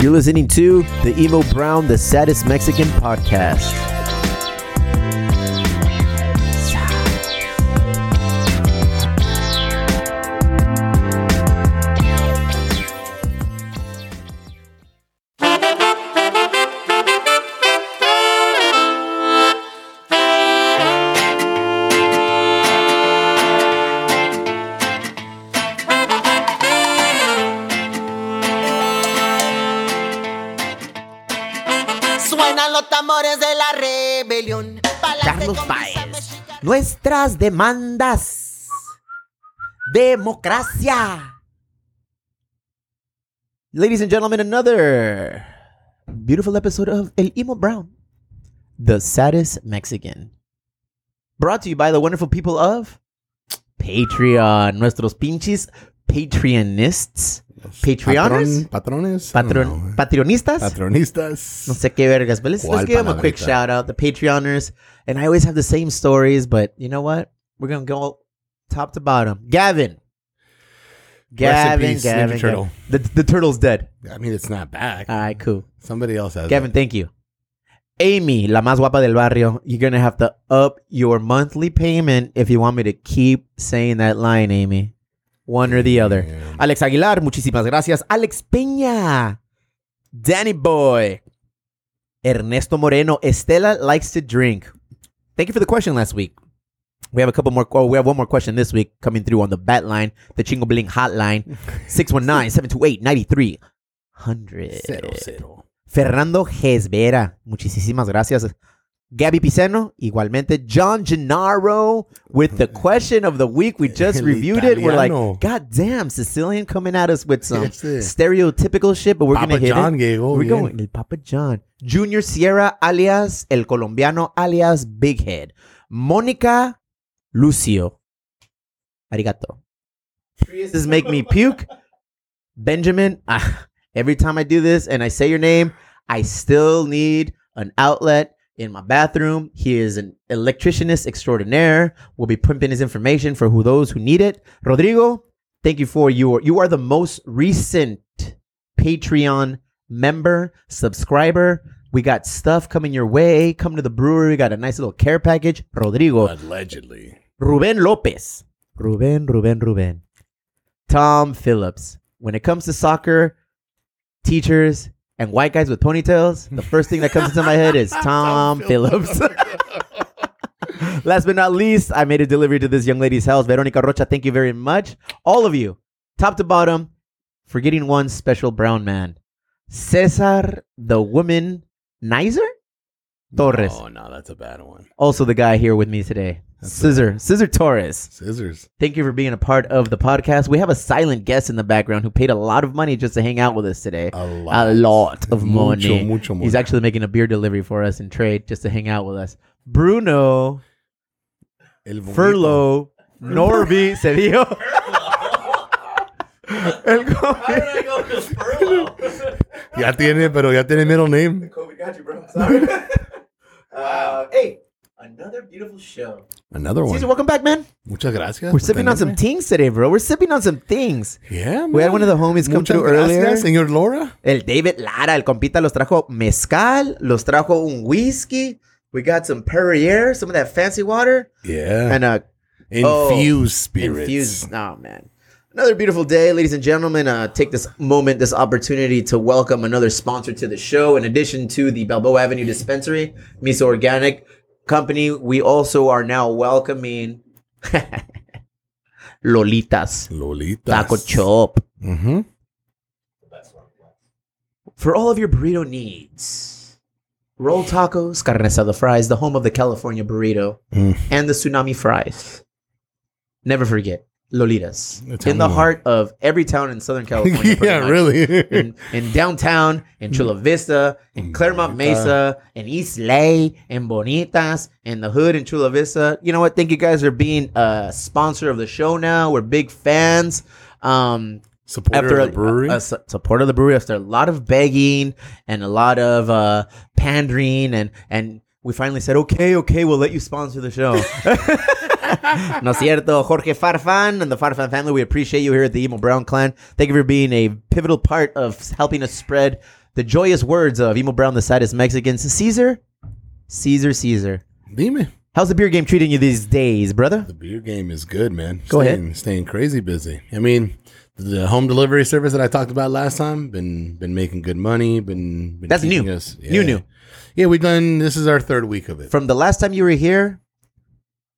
You're listening to the Emo Brown, the saddest Mexican podcast. Nuestras demandas. Democracia. Ladies and gentlemen, another beautiful episode of El Emo Brown, the saddest Mexican. Brought to you by the wonderful people of Patreon. Nuestros pinches Patreonists. Patreoners? Patron- patrones. Patron, eh. patronistas. Patronistas. No sé qué vergas, but let's, let's give them a quick shout out, the Patreoners. And I always have the same stories, but you know what? We're gonna go top to bottom. Gavin. Gavin, peace, Gavin, Turtle. The, the turtle's dead. I mean, it's not back. All right, cool. Somebody else has Gavin, it. thank you. Amy, la más guapa del barrio, you're gonna have to up your monthly payment if you want me to keep saying that line, Amy. One or the other. Damn. Alex Aguilar, muchísimas gracias. Alex Peña. Danny Boy. Ernesto Moreno. Estela likes to drink. Thank you for the question last week. We have a couple more. Oh, we have one more question this week coming through on the bat line, the Chingo Bling hotline, 619-728-9300. Cero, cero. Fernando Gesvera, muchísimas gracias. Gabby Piceno, igualmente. John Gennaro with the question of the week. We just El reviewed it. We're like, God damn, Sicilian coming at us with some stereotypical shit, but we're gonna hit John it. llegó We're bien. going. El Papa John. Junior Sierra alias El Colombiano alias Big Head. Mónica Lucio. Arigato. This make me puke. Benjamin, ah, every time I do this and I say your name, I still need an outlet in my bathroom. He is an electricianist extraordinaire. We'll be pumping his information for who those who need it. Rodrigo, thank you for your you are the most recent Patreon member, subscriber. We got stuff coming your way. Come to the brewery. We got a nice little care package. Rodrigo, Allegedly. Ruben Lopez. Ruben, Ruben, Ruben. Tom Phillips. When it comes to soccer, teachers, and white guys with ponytails, the first thing that comes into my head is Tom, Phillips. Last but not least, I made a delivery to this young lady's house. Veronica Rocha, thank you very much. All of you, top to bottom, forgetting one special brown man. Cesar, the woman, Nizer? Torres. Oh, no, that's a bad one. Also the guy here with me today. That's Scissor. Scissor Torres. Scissors. Thank you for being a part of the podcast. We have a silent guest in the background who paid a lot of money just to hang out with us today. A lot. A lot of Mucho, money. mucho He's actually making a beer delivery for us in trade just to hang out with us. Bruno, El bonito. Furlow, Norby, se dijo. El Ya tiene, pero ya tiene middle name. The COVID got you, bro. Sorry. uh, hey, another beautiful show. Another one. Caesar, welcome back, man. Muchas gracias. We're sipping on some things today, bro. We're sipping on some things. Yeah, man. We had one of the homies come Muchas through gracias, earlier. señor Laura. El David Lara, el compita, los trajo mezcal, los trajo un whiskey. We got some Perrier, some of that fancy water, Yeah. and a Infused oh, spirits. Infused. Oh man. Another beautiful day, ladies and gentlemen. Uh, take this moment, this opportunity to welcome another sponsor to the show. In addition to the Balboa Avenue Dispensary, Miso Organic Company, we also are now welcoming Lolitas Lolitas. Taco Shop. Mm-hmm. For all of your burrito needs, roll tacos, carne asada fries, the home of the California burrito, Mm. and the tsunami fries. Never forget Lolitas That's in the heart of every town in Southern California. yeah, much. really. In, in downtown, in Chula Vista, in Clairemont Mesa, in Eastlake, in Bonitas, in the hood in Chula Vista. You know what? Thank you guys for being a sponsor of the show now. We're big fans. Um, Supporter after of the brewery. A, a su- support of the brewery after a lot of begging and a lot of uh, pandering and and we finally said okay okay we'll let you sponsor the show no cierto. Jorge Farfan and the Farfan family, we appreciate you here at the Emo Brown Clan. Thank you for being a pivotal part of helping us spread the joyous words of Emo Brown, the saddest Mexicans. Caesar, Caesar, Caesar. Dime. How's the beer game treating you these days, brother? The beer game is good, man. Go staying, ahead. Staying crazy busy. I mean, the home delivery service that I talked about last time been been making good money. Been, been That's new. Us, New, new. Yeah, we've done. This is our third week of it. From the last time you were here,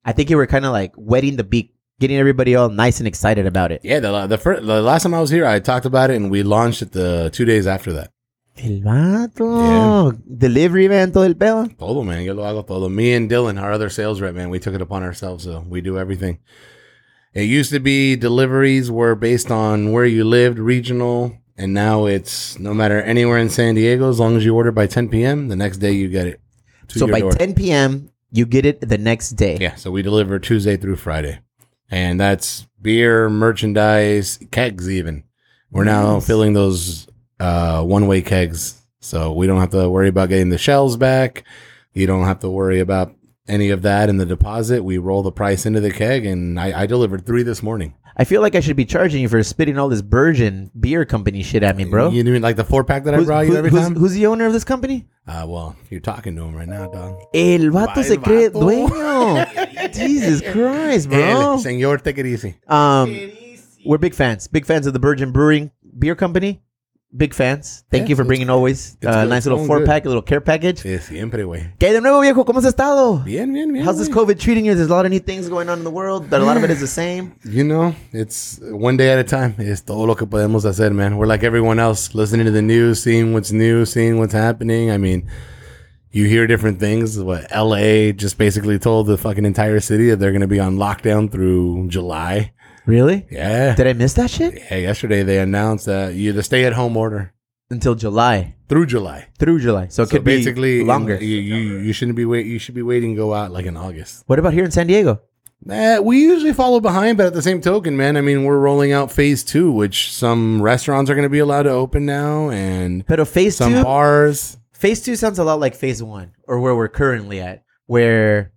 I think you were kind of like wetting the beak, getting everybody all nice and excited about it. yeah, the the, first, the last time I was here, I talked about it, and we launched it the two days after that. El vato. Delivery man, todo el pedo. Todo, man. Yo lo hago todo. Me and Dylan, our other sales rep, man, we took it upon ourselves. So we do everything. It used to be deliveries were based on where you lived, regional, and now it's no matter anywhere in San Diego, as long as you order by 10 p.m., the next day you get it. So by door. 10 p.m., you get it the next day. Yeah, so we deliver Tuesday through Friday. And that's beer, merchandise, kegs even. We're now Nice. filling those uh, one-way kegs. So we don't have to worry about getting the shells back. You don't have to worry about any of that in the deposit. We roll the price into the keg and I, I delivered three this morning. I feel like I should be charging you for spitting all this Burgeon beer company shit at me, bro. You mean like the four pack that I Who's- brought you who- every who's, time? who's the owner of this company? Uh, well, you're talking to him right now, dog. El vato se cree vato. dueño. Jesus Christ, bro. El señor, take it easy. Um, we're big fans. Big fans of the Burgeon Brewing Beer Company. Big fans. Thank Yeah, you for bringing always a uh, nice little four good. pack, a little care package. Sí, siempre, güey. ¿Qué hay de nuevo, viejo? ¿Cómo has estado? Bien, bien, bien. How's this. COVID treating you? There's a lot of new things going on in the world, but a lot of it is the same. You know, it's one day at a time. Es todo lo que podemos hacer, man. We're like everyone else, listening to the news, seeing what's new, seeing what's happening. I mean, you hear different things. What LA just basically told the fucking entire city that they're going to be on lockdown through July. Really? Yeah. Did I miss that shit? Yeah, yesterday they announced that you the stay at home order Until July. through July. Through July. So it So could basically be longer. You, you you shouldn't be wait. You should be waiting. to Go out like in August. what about here in San Diego? Eh, we usually follow behind, but at the same token, man, I mean, we're rolling out phase two, which some restaurants are going to be allowed to open now, and Pero phase some two, bars. phase two sounds a lot like phase one, or where we're currently at, where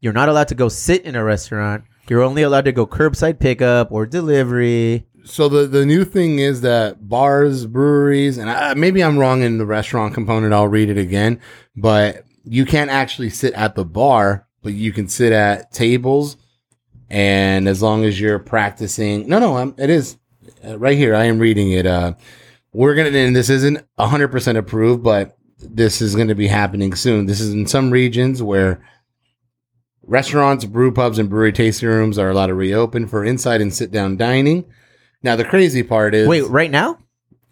you're not allowed to go sit in a restaurant. You're only allowed to go curbside pickup or delivery. So the the new thing is that bars, breweries, and I, maybe I'm wrong in the restaurant component. I'll read it again, but you can't actually sit at the bar, but you can sit at tables, and as long as you're practicing, no, no, um, it is uh, right here. I am reading it. Uh, we're gonna, and this isn't 100 percent approved, but this is going to be happening soon. This is in some regions where restaurants, brew pubs, and brewery tasting rooms are allowed to reopen for inside and sit down dining. Now the crazy part is Wait, right now?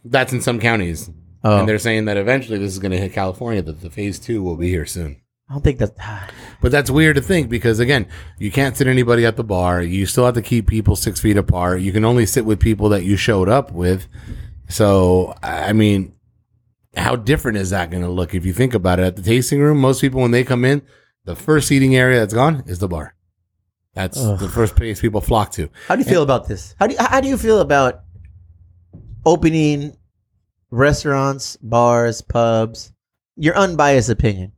that's in some counties, Oh, and they're saying that eventually this is going to hit California. That the phase two will be here soon. I don't think that. Ah. But that's weird to think because again, you can't sit anybody at the bar. You still have to keep people six feet apart. You can only sit with people that you showed up with. So I mean, how different is that going to look if you think about it? At the tasting room, most people when they come in, the first seating area that's gone is the bar. That's Ugh. the first place people flock to. How do you feel about this? How do you, how do you feel about opening restaurants, bars, pubs? Your unbiased opinion.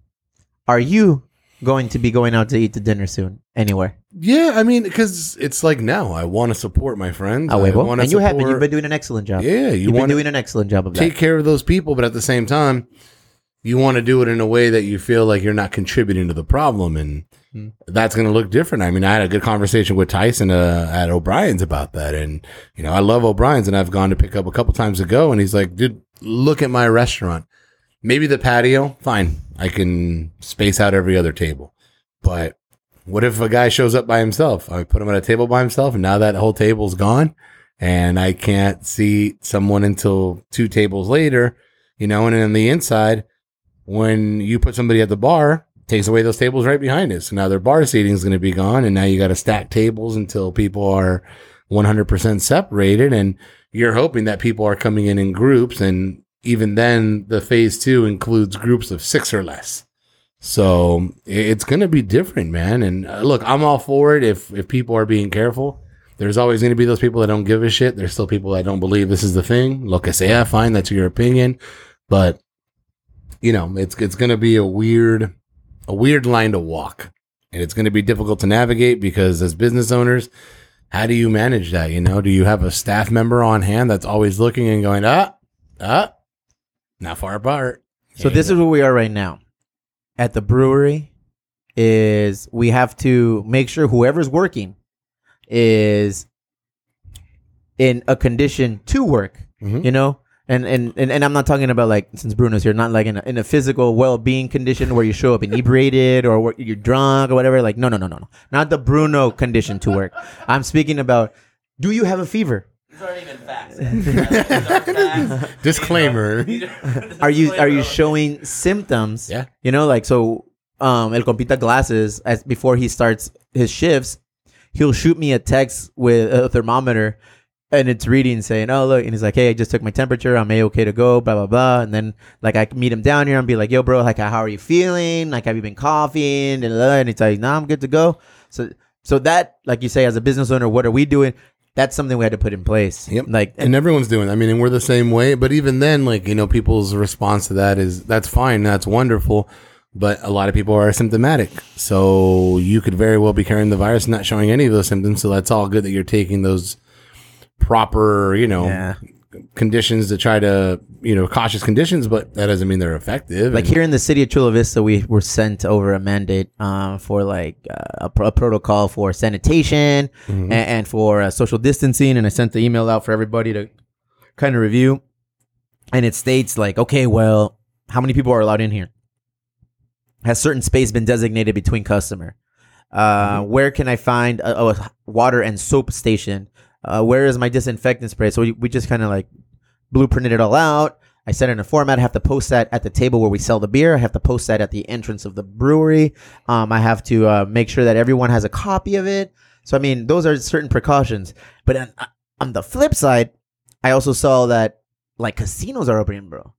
Are you going to be going out to eat to dinner soon anywhere? Yeah, I mean, because it's like now I want to support my friends. Ah, I huevo. wanna And you have been. You've been doing an excellent job. Yeah, you You've been doing an excellent job of that. take care of those people, but at the same time, you want to do it in a way that you feel like you're not contributing to the problem, and Hmm. that's going to look different. I mean, I had a good conversation with Tyson uh, at O'Brien's about that, and you know, I love O'Brien's, and I've gone to pick up a couple times ago, and he's like, "Dude, look at my restaurant. Maybe the patio, fine, I can space out every other table, but." What if a guy shows up by himself? I put him at a table by himself, and now that whole table's gone, and I can't see someone until two tables later, you know, and on the inside, when you put somebody at the bar, takes away those tables right behind it. So now their bar seating is going to be gone, and now you got to stack tables until people are 100% separated, and you're hoping that people are coming in in groups, and even then, the phase two includes groups of six or less. So it's going to be different, man. And uh, look, I'm all for it if if people are being careful. There's always going to be those people that don't give a shit. There's still people that don't believe this is the thing. Lo que sea, fine, that's your opinion, but you know, it's it's going to be a weird a weird line to walk. And it's going to be difficult to navigate because as business owners, how do you manage that? You know, do you have a staff member on hand that's always looking and going, ah, ah, not far apart? So this is where we are right now. At the brewery is we have to make sure whoever's working is in a condition to work. Mhm. You know? And, and and and I'm not talking about like since Bruno's here, not like in a, in a physical well being condition where you show up inebriated or you're drunk or whatever. Like no no no no no, not the Bruno condition to work. I'm speaking about. Do you have a fever? These aren't even facts. These facts. Disclaimer. Are- are you are you showing symptoms? Yeah. You know, like so um El Compita glasses as before he starts his shifts, he'll shoot me a text with a thermometer and it's reading saying, Oh look and he's like, Hey, I just took my temperature, I'm a okay to go, blah blah blah. And then like I meet him down here and be like, Yo bro, like how are you feeling? Like have you been coughing? And, blah, and he's like, Nah, I'm good to go. So so that, like you say, as a business owner, what are we doing? That's something we had to put in place. Yep. Like and everyone's doing. I mean, and we're the same way. But even then, like you know, people's response to that is that's fine, that's wonderful. But a lot of people are asymptomatic, so you could very well be carrying the virus, and not showing any of those symptoms. So that's all good that you're taking those proper, you know, Yeah. conditions to try to, you know, cautious conditions. But that doesn't mean they're effective. like And- here in the city of Chula Vista, we were sent over a mandate uh, for like uh, a, pro- a protocol for sanitation Mhm. and, and for uh, social distancing. And I sent the email out for everybody to kind of review. And it states like, okay, well, how many people are allowed in here? Has certain space been designated between customer? Uh, Where can I find a, a water and soap station? Uh, where is my disinfectant spray? So we, we just kind of like blueprinted it all out. I set it in a format. I have to post that at the table where we sell the beer. I have to post that at the entrance of the brewery. Um, I have to uh, make sure that everyone has a copy of it. So I mean, those are certain precautions. But on, on the flip side, I also saw that like casinos are opening, bro.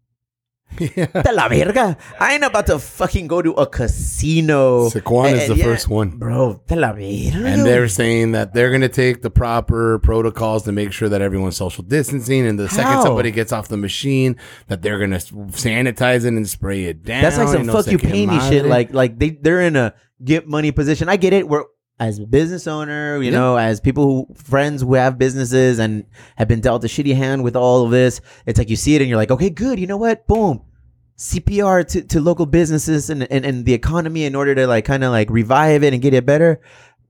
Yeah. De la verga. I ain't about to fucking go to a casino. Sycuan is the yeah, first one. Bro, de la verga. And they're saying that they're going to take the proper protocols to make sure that everyone's social distancing. And the second somebody gets off the machine, that they're going to sanitize it and spray it down. That's like some fuck you pay me shit. Like like they they're in a get money position. I get it. We're as a business owner, you Yeah. know, as people who friends who have businesses and have been dealt a shitty hand with all of this. It's like you see it and you're like, okay, good. You know what? Boom. CPR to, to local businesses and, and, and the economy in order to like kind of like revive it and get it better.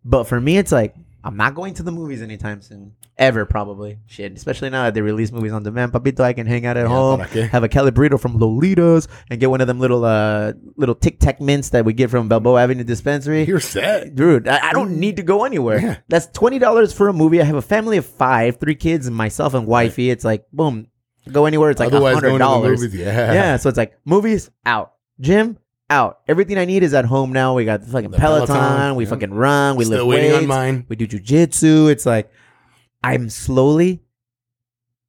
But for me, it's like I'm not going to the movies anytime soon. Ever probably. Shit. Especially now that they release movies on demand. Papito, I can hang out at Yeah, home, ¿para have a Cali burrito from Lolitas, and get one of them little uh little Tic Tac mints that we get from Balboa Avenue Dispensary. You're set. Dude, I, I don't need to go anywhere. Yeah. That's twenty dollars for a movie. I have a family of five, three kids, and myself and wifey. It's like boom, go anywhere. It's like hundred going to the dollars. yeah. Yeah, so it's like movies out, gym out. Everything I need is at home now. We got the fucking The Peloton. Peloton, we yeah. fucking run. We Still lift weights. on mine. We do jujitsu. It's like I'm slowly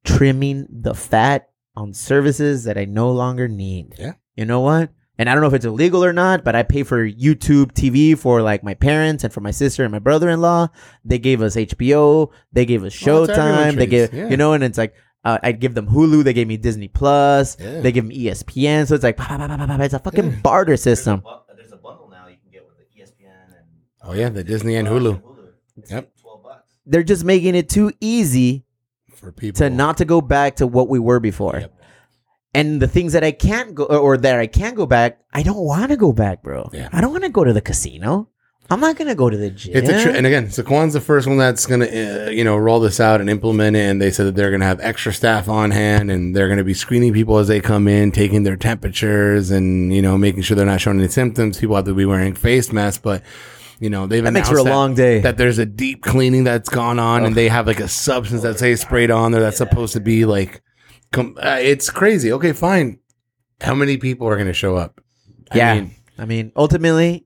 trimming the fat on services that I no longer need. Yeah. You know what? And I don't know if it's illegal or not, but I pay for YouTube TV for like my parents and for my sister and my brother-in-law. They gave us HBO. They gave us Well, that's everyone Showtime. They treats, gave, yeah. you know, and it's like uh, I'd give them Hulu. They gave me Disney Plus. Yeah. They give me ESPN. So it's like bah, bah, bah, bah, bah, it's a fucking Yeah. barter There's a system. bu- There's a bundle now you can get with the ESPN and Oh, yeah, the Disney and Hulu It's Yep. Like Twelve bucks. They're just making it too easy for people. to not to go back to what we were before. Yep. And the things that I can't go or that I can't go back, I don't want to go back, bro. Yeah. I don't want to go to the casino. I'm not gonna go to the gym. It's a tr- and again, Sycuan's the first one that's gonna uh, you know roll this out and implement it. And they said that they're gonna have extra staff on hand, and they're gonna be screening people as they come in, taking their temperatures, and you know making sure they're not showing any symptoms. People have to be wearing face masks, but you know they've that makes for a that- long day. that there's a deep cleaning that's gone on, and they have like a substance that say sprayed on there that's supposed to be like, com- uh, it's crazy. Okay, fine. How many people are gonna show up? I yeah. mean, I mean, ultimately,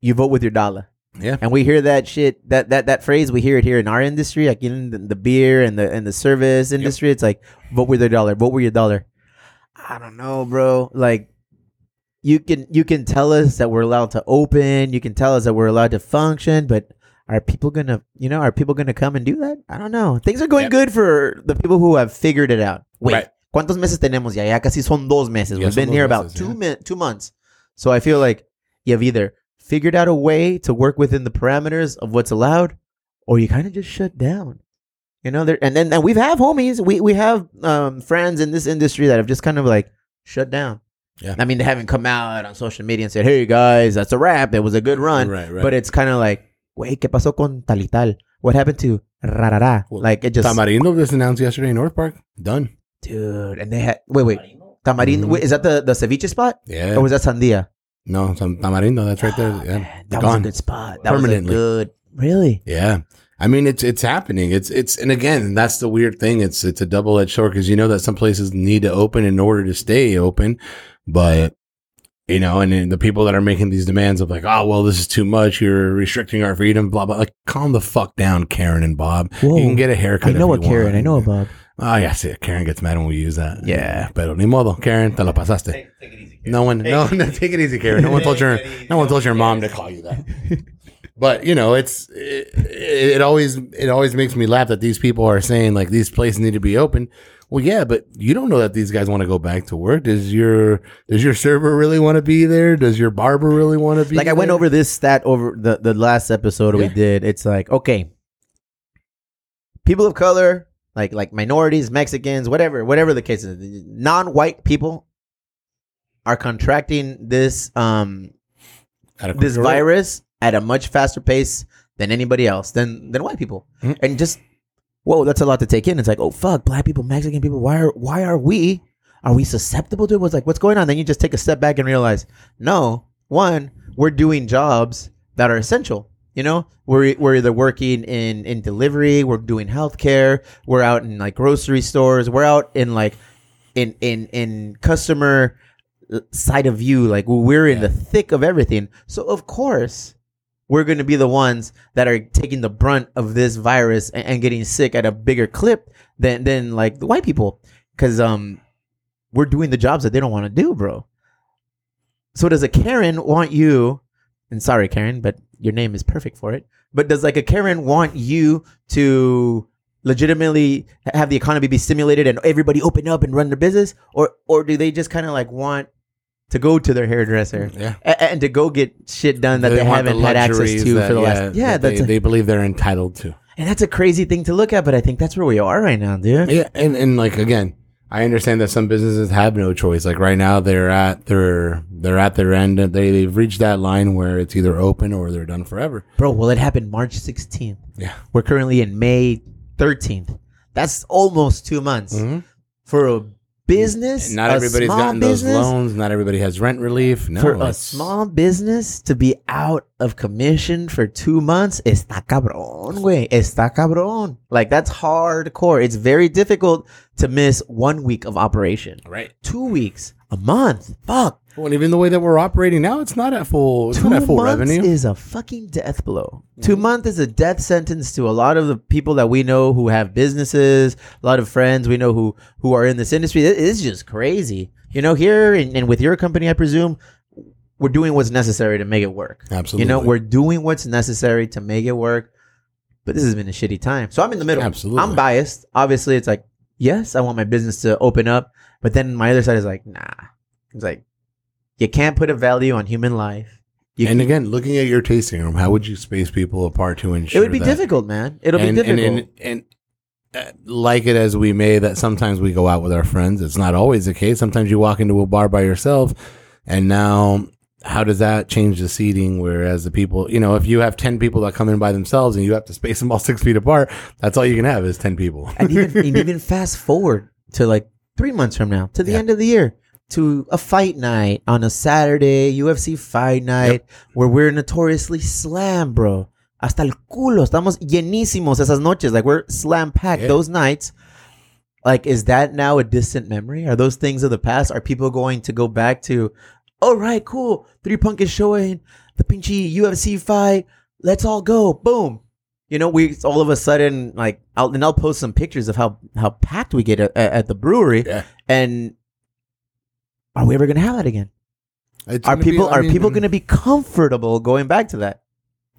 you vote with your dollar. yeah. And we hear that shit, that that that phrase, we hear it here in our industry, like in the, the beer and the and the service industry. It's like vote with your dollar, vote with your dollar. I don't know, bro. Like you can you can tell us that we're allowed to open, you can tell us that we're allowed to function, but are people gonna you know are people gonna come and do that? I don't know. Things are going Yep. good for the people who have figured it out. Wait, Right. ¿cuántos meses tenemos ya? Ya casi son dos meses. Ya We've been here about two yeah. mi- two months. So I feel like you've either figured out a way to work within the parameters of what's allowed, or you kind of just shut down. You know, there and then and we've have homies, we we have um, friends in this industry that have just kind of like shut down. Yeah. I mean, they haven't come out on social media and said, "Hey guys, that's a wrap. It was a good run." Right, right. But it's kind of like, "Wait, qué pasó con tal y tal? What happened to rarara?" Well, like it just, Tamarindo just announced yesterday in North Park. Done. dude. And they had wait, wait, Marino? tamarindo. Mhm. Wait, is that the the ceviche spot Yeah. or was that sandia? no, some Tamarindo. That's right there. Oh, Yeah. man, They're that was a good spot. That was a Permanently. good. Really? Yeah. I mean, it's it's happening. It's it's and again, that's the weird thing. It's it's a double edged sword because you know that some places need to open in order to stay open, but you know, and the people that are making these demands of like, oh well, this is too much. You're restricting our freedom. Blah blah. Like, calm the fuck down, Karen and Bob. Whoa. You can get a haircut. I know if a you Karen. want. I know a Bob. Oh yeah, see, Karen gets mad when we use that. Yeah. pero ni modo, Karen, te lo pasaste. Take, take it easy. Karen. No one, no, Take it no, easy. take it easy, Karen. No one told your, Take it easy. no one told your mom to call you that. But you know, it's it, it always it always makes me laugh that these people are saying like these places need to be open. Well, yeah, but you don't know that these guys want to go back to work. Does your does your server really want to be there? Does your barber really want to be? Like I went over this stat over the the last episode we did. It's like okay, people of color, like like minorities, Mexicans, whatever, whatever the case is, non-white people are contracting this um this virus at a much faster pace than anybody else than than white people Mhm. and just whoa that's a lot to take in. It's like oh fuck black people mexican people why are why are we are we susceptible to it? What's like what's going on? Then you just take a step back and realize no one we're doing jobs that are essential you know? We're, we're either working in in delivery we're doing healthcare we're out in like grocery stores we're out in like in in in customer uh, side of view like we're in Yeah. the thick of everything. So of course we're going to be the ones that are taking the brunt of this virus and, and getting sick at a bigger clip than than like the white people. Because um we're doing the jobs that they don't want to do bro. So does a karen want you and sorry karen but your name is perfect for it but does like a karen want you to legitimately have the economy be stimulated and everybody open up and run their business? Or or do they just kind of like want to go to their hairdresser Yeah. a- and to go get shit done that they, want the haven't had access to that- for the last yeah that they, a, they believe they're entitled to. and that's a crazy thing to look at but i think that's where we are right now dude Yeah, and and like again, I understand that some businesses have no choice. Like right now, they're at their they're at their end they, they've reached that line where it's either open or they're done forever. bro well it happened march 16th Yeah. we're currently in may 13th that's almost two months Mhm. for a business not everybody's gotten business, those loans. Not everybody has rent relief. No, for a small business to be out of commission for two months está cabrón güey está cabrón like that's hardcore it's very difficult to miss one week of operation right. two weeks a month fuck Well, and even the way that we're operating now, it's not at full. It's two not at full months revenue. is a fucking death blow. Two months is a death sentence to a lot of the people that we know who have businesses, a lot of friends we know who who are in this industry. It is just crazy. You know, here and, and with your company, I presume we're doing what's necessary to make it work. Absolutely. You know, we're doing what's necessary to make it work. But this has been a shitty time. So I'm in the middle. Absolutely. I'm biased. Obviously, it's like, yes, I want my business to open up. But then my other side is like, nah. It's like, you can't put a value on human life. You and can- again, looking at your tasting room, how would you space people apart to ensure? it would be that? difficult, man. It'll and, be difficult. And, and, and uh, like it as we may, that sometimes we go out with our friends. It's not always the case. Sometimes you walk into a bar by yourself, and now how does that change the seating? Whereas the people, you know, if you have ten people that come in by themselves and you have to space them all six feet apart, that's all you can have is ten people. and even and even fast forward to like three months from now, to the Yeah. end of the year, to a fight night on a Saturday, UFC fight night, where we're notoriously slam, bro. Hasta el culo. Estamos llenísimos esas noches. Like we're slam packed Yeah. those nights. Like, is that now a distant memory? Are those things of the past? Are people going to go back to, all right, cool. Three Punk is showing the pinchy UFC fight. Let's all go. Boom. You know, we all of a sudden like, I'll, and I'll post some pictures of how how packed we get at, at the brewery. Yeah. And are we ever gonna have that again? Are gonna be- people are mean, people gonna be comfortable going back to that?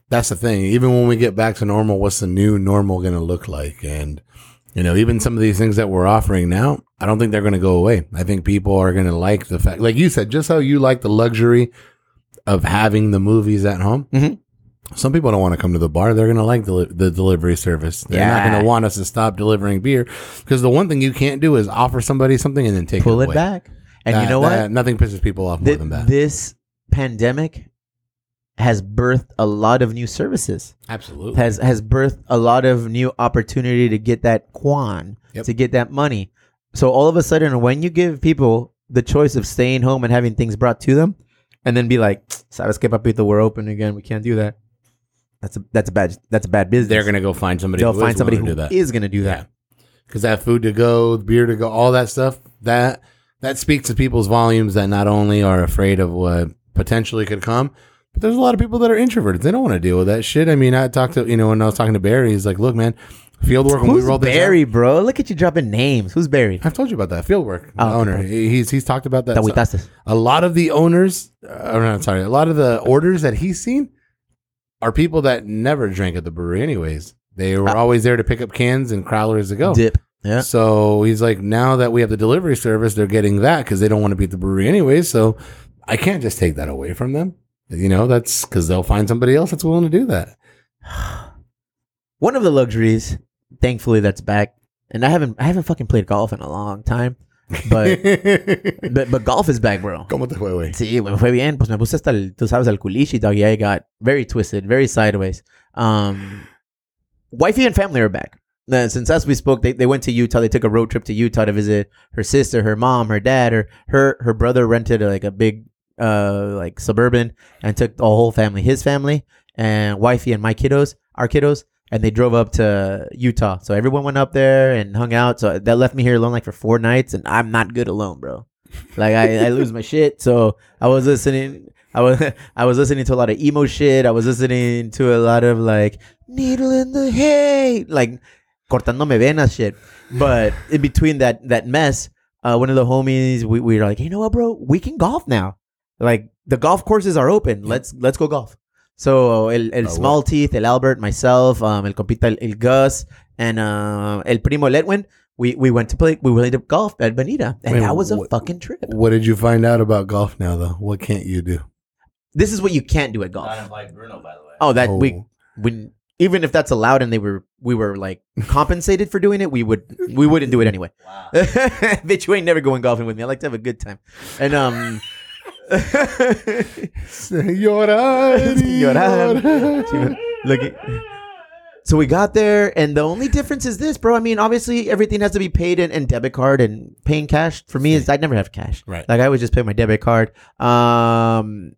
That's the thing. Even when we get back to normal, what's the new normal going to look like? And you know, even some of these things that we're offering now, I don't think they're going to go away. I think people are going to like the fact, like you said, just how you like the luxury of having the movies at home. Mhm. Some people don't want to come to the bar. They're going to like the, the delivery service. They're not going to want us to stop delivering beer because the one thing you can't do is offer somebody something and then take Pull it it away. back. And That- you know what? nothing pisses people off more than that. this pandemic has birthed a lot of new services. Absolutely. Has has birthed a lot of new opportunity to get that quan, Yep. to get that money. So all of a sudden, when you give people the choice of staying home and having things brought to them, and then be like, "Sabes que papito, we're open again. We can't do that." That's a that's a bad that's a bad business. They're going to go find somebody. they'll who is find somebody willing who to do that. going to do that. because that food to go, beer to go, all that stuff that that speaks to people's volumes that not only are afraid of what potentially could come, but there's a lot of people that are introverted. They don't want to deal with that shit. I mean, I talked to you know when I was talking to Barry, he's like, "Look, man, field work." When Who's we rolled this out- Barry, bro? Look at you dropping names. Who's Barry? I've told you about that field work Oh, owner. He- He's he's talked about that. So- a lot of the owners, uh, no, sorry, a lot of the orders that he's seen are people that never drank at the brewery, anyways. They were Ah. always there to pick up cans and crowlers to go. Dip. Yeah. So he's like, now that we have the delivery service, they're getting that because they don't want to be at the brewery anyways. So I can't just take that away from them. You know, that's because they'll find somebody else that's willing to do that. One of the luxuries, thankfully, that's back. And I haven't I haven't fucking played golf in a long time. But but, but golf is back, bro. ¿Cómo te fue, güey? Sí, me fue bien. Pues me puse hasta el, tú sabes, el culichi, dog. Yeah, I got very twisted, very sideways. Um, wifey and family are back. Uh, since as we spoke, they, they went to Utah. They took a road trip to Utah to visit her sister, her mom, her dad, her her her brother rented like a big uh like suburban and took the whole family, his family and wifey and my kiddos, our kiddos, and they drove up to Utah. So everyone went up there and hung out. So that left me here alone like for four nights, and I'm not good alone, bro. Like I, I lose my shit. So I was listening. I was I was listening to a lot of emo shit. I was listening to a lot of like needle in the hay, like cortándome venas shit. But in between that that mess, uh, one of the homies we, we were like, you know what, bro, we can golf now. Like the golf courses are open. Let's let's go golf. So el, el Oh, small teeth, el Albert, myself, um, el compita, el, el Gus, and uh, el primo el Edwin. We we went to play. We went to golf at Bonita, and Wait, that was a what- fucking trip. What did you find out about golf now, though? What can't you do? This is what you can't do at golf. Not invite Bruno, by the way. Oh, that Oh. we when even if that's allowed and they were we were like compensated for doing it, we would we wouldn't do it anyway. Wow. Bitch, you ain't never going golfing with me. I like to have a good time. And um Llorar, Llorar. Look at- So we got there, and the only difference is this, bro. I mean, obviously everything has to be paid in, in debit card, and paying cash for me is I never have cash. Right. Like I would just pay my debit card. Um,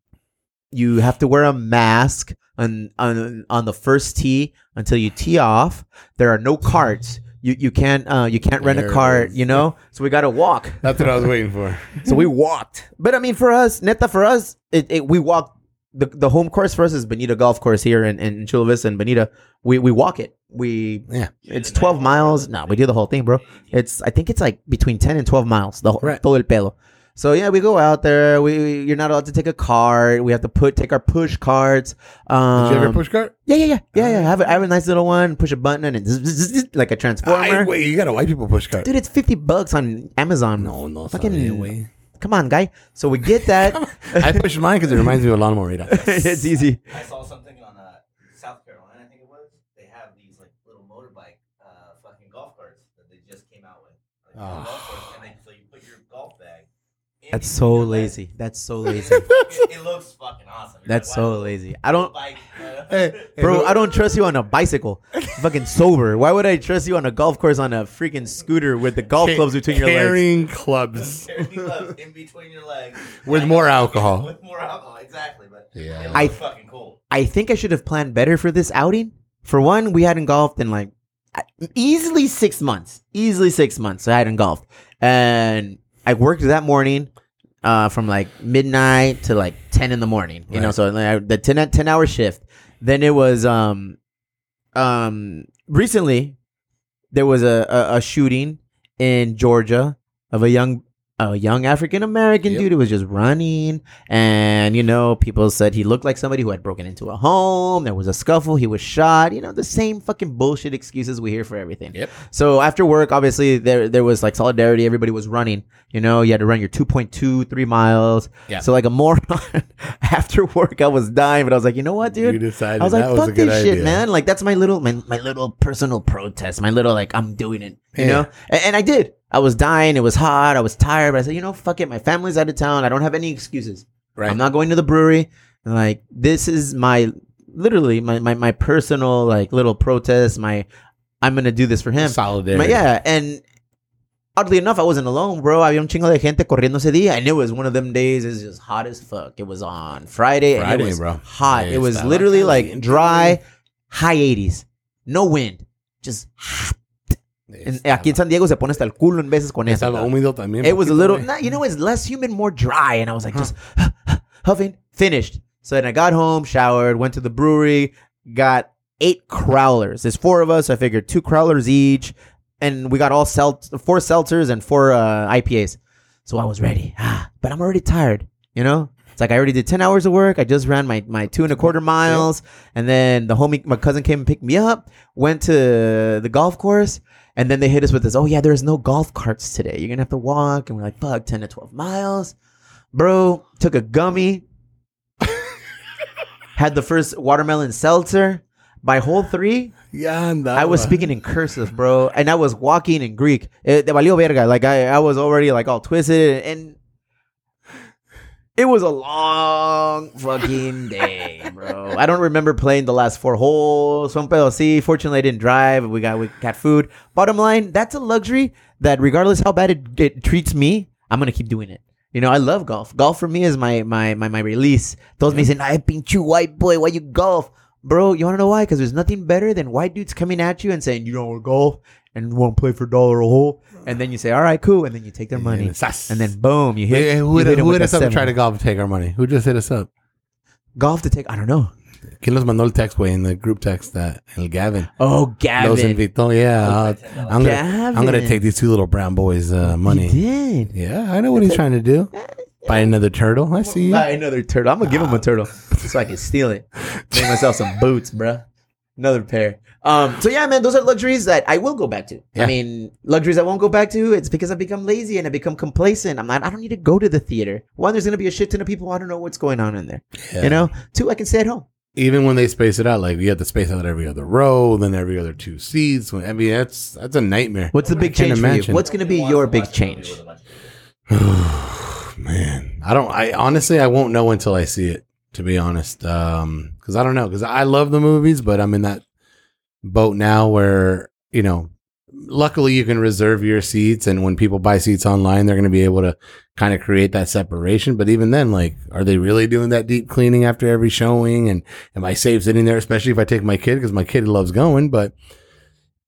you have to wear a mask on on on the first tee until you tee off. There are no carts. You you can't uh you can't rent There a it cart. You know, so we got to walk. That's what I was waiting for. So we walked. But I mean, for us, neta, for us, it, it we walked. The, the home course for us is Bonita Golf Course here in, in Chula Vista and Bonita. We we walk it. We Yeah. it's twelve miles. No, we do the whole thing, bro. It's I think it's like between ten and twelve miles. The whole Right. todo el pelo. So yeah, we go out there. We you're not allowed to take a card. We have to put take our push cards. Um, Did you ever push cart? Yeah, yeah, yeah, yeah, yeah. I have a, I have a nice little one. Push a button and zzz, zzz, zzz, like a transformer. Ay, wait, you got a white people push cart. Dude, it's fifty bucks on Amazon. no, no, fucking fucking way. Come on, guy. So we get that. I pushed mine because it reminds me of Lawn Morita. it's easy. I saw something on uh, South Carolina, I think it was. They have these like little motorbike uh, fucking golf carts that they just came out with. Like, Oh. golf carts, and they, so you put your golf bag. in That's so lazy. That's so lazy. it, it looks fucking awesome. You're That's like, so wow, lazy. I don't, bike, uh, Hey, bro. I don't trust you on a bicycle. Fucking sober. Why would I trust you on a golf course on a freaking scooter with the golf clubs between your legs? Carrying clubs. carrying gloves in between your legs With Like, more alcohol. With more alcohol, exactly. But Yeah. it I- fucking cool. I think I should have planned better for this outing. For one, we hadn't golfed in like easily six months. Easily six months. I hadn't golfed, and I worked that morning. Uh, from like midnight to like 10 in the morning, you know, so like, the 10, 10 hour shift. Then it was, um, um, recently there was a, a, a shooting in Georgia of a young, a young African American Yep. dude who was just running, and you know, people said he looked like somebody who had broken into a home. There was a scuffle. He was shot. You know, the same fucking bullshit excuses we hear for everything. Yep. So after work, obviously there there was like solidarity. Everybody was running. You know, you had to run your 2.2, 3 miles. Yeah. So like a moron. after work, I was dying, but I was like, you know what, dude? You decided I was like, was fuck a this shit, idea. man. Like that's my little my, my little personal protest. My little like I'm doing it. You Yeah. know? And, and I did. I was dying. It was hot. I was tired. But I said, you know, fuck it. My family's out of town. I don't have any excuses. Right. I'm not going to the brewery. Like this is my literally my, my, my personal like little protest. My I'm gonna do this for him. Solidarity. My- yeah, and oddly enough, I wasn't alone, bro. Había un chingo de gente corriendo ese día, and it was one of them days. It's just hot as fuck. It was on Friday, and Friday, it was bro. hot. Yeah, it was literally like dry, high 80s, no wind, just. And aquí en San Diego se pone hasta el culo en veces con eso. Estaba húmedo también. It was a little, nah, you know, it's less humid, more dry. And I was like, just huffing, finished. So then I got home, showered, went to the brewery, got eight crowlers. There's four of us. I figured two crowlers each. And we got all sel- four seltzers and four uh, IPAs. So I was ready. Ah, but I'm already tired, you know? It's like I already did 10 hours of work. I just ran my, my two and a quarter miles. And then the homie, my cousin came and picked me up, went to the golf course. And then they hit us with this, oh yeah, there's no golf carts today. You're gonna have to walk. And we're like, fuck, 10 to 12 miles. Bro, took a gummy, had the first watermelon seltzer. By hole three, yeah. I was speaking in cursive, bro, and I was walking in Greek. Verga. Like I, I was already like all twisted, and it was a long fucking day, bro. I don't remember playing the last four holes. Son pedo así. Fortunately, I didn't drive. We got we got food. Bottom line, that's a luxury that regardless how bad it, it treats me, I'm gonna keep doing it. You know, I love golf. Golf for me is my my my, my release. Those me saying, "I pinche white boy, why you golf?" Bro, you wanna know why? Because there's nothing better than white dudes coming at you and saying, "You don't want to golf and want to play for a dollar a hole," and then you say, "All right, cool," and then you take their money, and then boom, you hit. Hey, you who hit, who hit us up to try to golf to take our money? Who just hit us up? golf to take? I don't know. ¿Quién nos mandó el text, güey, in the group text that El Gavin? Oh, Gavin. Los invitó, yeah. I'll- I'm gonna, I'm gonna take these two little brown boys' uh, money. He did. Yeah, I know what he's trying to do. Buy another turtle. I see you. Buy another turtle. I'm gonna give him a turtle so I can steal it. Make myself some boots, bruh. Another pair. Um. So yeah, man, those are luxuries that I will go back to. Yeah. I mean, luxuries I won't go back to. It's because I've become lazy and I become complacent. I'm not. I don't need to go to the theater. One, there's gonna be a shit ton of people. I don't know what's going on in there. Yeah. You know. Two, I can stay at home. Even when they space it out, like you have to space out every other row, then every other two seats. I mean, that's that's a nightmare. What's the big I can't change for you? What's gonna be your big change? Man, I don't. I honestly, I won't know until I see it. To be honest, um, because I don't know. Because I love the movies, but I'm in that boat now where you know. Luckily, you can reserve your seats, and when people buy seats online, they're going to be able to kind of create that separation. But even then, like, are they really doing that deep cleaning after every showing? And am I safe sitting there, especially if I take my kid because my kid loves going? But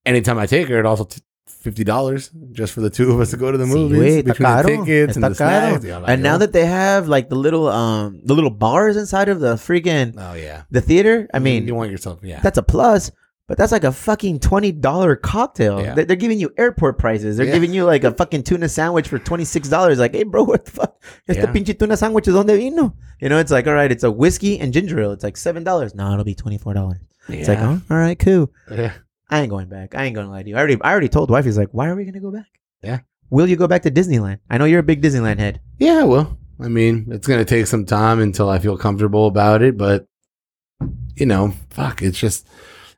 anytime I take her, it also t- fifty dollars just for the two of us to go to the Sí, movies está between the caro. tickets and the snacks. Yeah, like, And now that they have like the little um the little bars inside of the freaking oh yeah, the theater, I mean, you want yourself, yeah, that's a plus. But that's like a fucking twenty dollar cocktail. Yeah. They're, they're giving you airport prices. They're Yeah. giving you like a fucking tuna sandwich for twenty six dollars. Like, hey, bro, what the fuck? Este Yeah. pinche tuna sandwich is donde vino. You know, it's like, all right, it's a whiskey and ginger ale. It's like seven dollars. No, it'll be twenty four dollars. It's like, oh, all right, cool. yeah. I ain't going back. I ain't gonna lie to you. I already, I already told wife. He's like, why are we gonna go back? Yeah. Will you go back to Disneyland? I know you're a big Disneyland head. Yeah, well, I mean, it's gonna take some time until I feel comfortable about it, but you know, fuck, it's just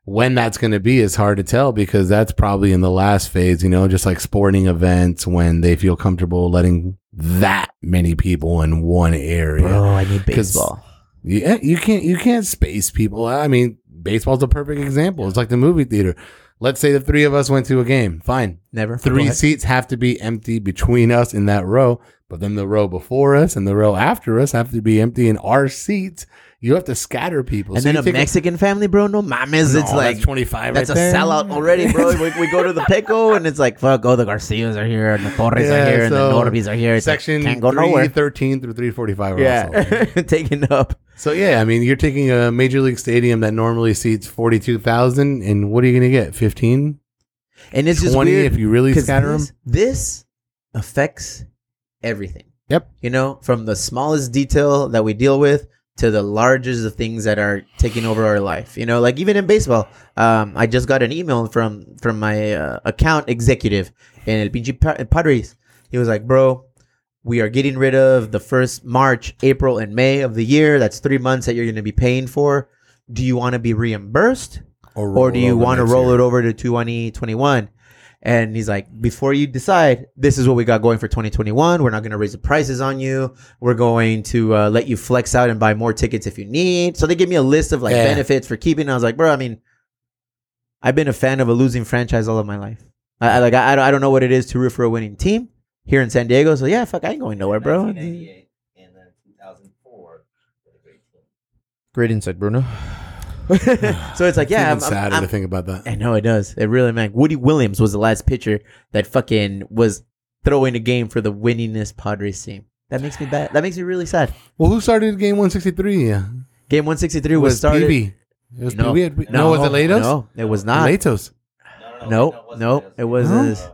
when that's gonna be is hard to tell because that's probably in the last phase, you know, just like sporting events when they feel comfortable letting that many people in one area. Bro, I need baseball. Yeah, you can't you can't space people. I mean, baseball's a perfect example. It's like the movie theater. Let's say the three of us went to a game. Fine. Never. Three seats have to be empty between us in that row, but then the row before us and the row after us have to be empty in our seats. You have to scatter people. And So then a Mexican family, bro. No mames. No, it's like that's 25 That's right a there. sellout already, bro. we, we go to the Petco and it's like, fuck, oh, the Garcias are here and the Torres Yeah, are here and the so Norbis are here. It's like, Section can't go nowhere. 313 through 345 are also there. Yeah, taken up. So yeah, I mean, you're taking a major league stadium that normally seats 42,000 and what are you going to get? 15? And it's just 20 if you really scatter this, them? This affects everything. Yep. You know, from the smallest detail that we deal with to the largest of things that are taking over our life. You know, like even in baseball, um, I just got an email from from my uh, account executive in El Pinche Padres. He was like, "Bro, we are getting rid of the first March, April, and May of the year. That's three months that you're going to be paying for. Do you want to be reimbursed, or do you want to roll it over to 2021?" And he's like, before you decide, this is what we got going for 2021. We're not going to raise the prices on you. We're going to uh, let you flex out and buy more tickets if you need. So they give me a list of like Yeah. benefits for keeping. I was like, bro, I mean, I've been a fan of a losing franchise all of my life. I, I like, I, I don't- I don't know what it is to root for a winning team here in San Diego. So yeah, fuck, I ain't going nowhere, bro. 1998 and then 2004 great team. Great insight, Bruno. so it's like, yeah, I'm, It's I'm- even sadder I'm- to think about that. I know it does. It really, man. Woody Williams was the last pitcher that fucking was throwing a game for the winningest Padres team. That makes me bad. That makes me really sad. Well, who started game 163? Yeah. Game 163 It was, was started. PB. It was No, PB. No, was it Latos? No, it was not. Latos. No, No, no, no, wasn't it was No? this.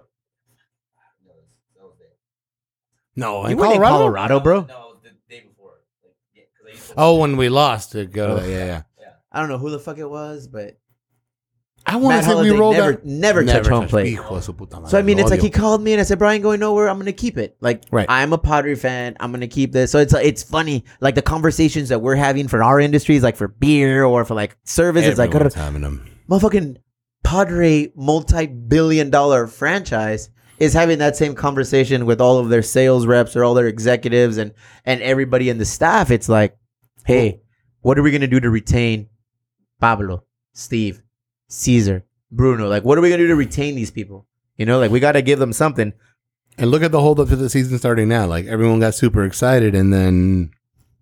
No, that was You in went in Colorado. Colorado, bro. No, it the day before. Like, yeah, 'cause I used to- Oh, when we lost to go to Oh. Yeah, yeah. I don't know who the fuck it was, but I want Matt to say we Holliday rolled never, out. never, touch home plate. Hijo de su puta madre, So I mean, lo it's like he odio. called me and I said, "Brian, going nowhere. I'm gonna keep it. Like, Right. I'm a Padre fan. I'm gonna keep this." So it's it's funny, like the conversations that we're having for our industries, like for beer or for like service. It's like, Everyone's having them. motherfucking Padre multi-billion dollar franchise is having that same conversation with all of their sales reps or all their executives and and everybody in the staff. It's like, hey, what are we gonna do to retain Pablo, Steve, Caesar, Bruno? Like, what are we gonna do to retain these people? You know, like we gotta give them something. And look at the hold up to the season starting now. Like everyone got super excited, and then,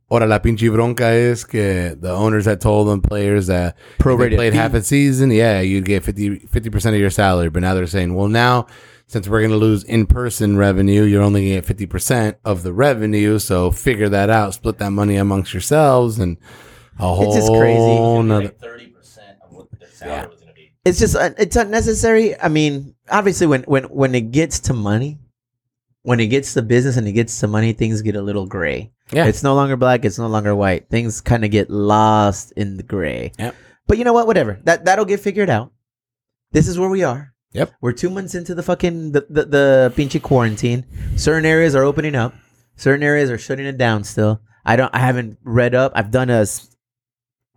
ahora la pinche bronca es que the owners had told them players that Prorated played half a mm-hmm. season, yeah, you'd get 50 percent of your salary. But now they're saying, well, now since we're going to lose in person revenue, you're only going to get fifty percent of the revenue. So figure that out, split that money amongst yourselves, and a whole It's just crazy. nother- like 30% of what their salary was going to be. It's just uh, it's unnecessary. I mean, obviously, when when when it gets to money, when it gets to business and it gets to money, things get a little gray. Yeah. It's no longer black. It's no longer white. Things kind of get lost in the gray. Yep. But you know what? Whatever. That that'll get figured out. This is where we are. Yep. We're two months into the fucking the the, the pinche quarantine. Certain areas are opening up. Certain areas are shutting it down. Still, I don't. I haven't read up. I've done a,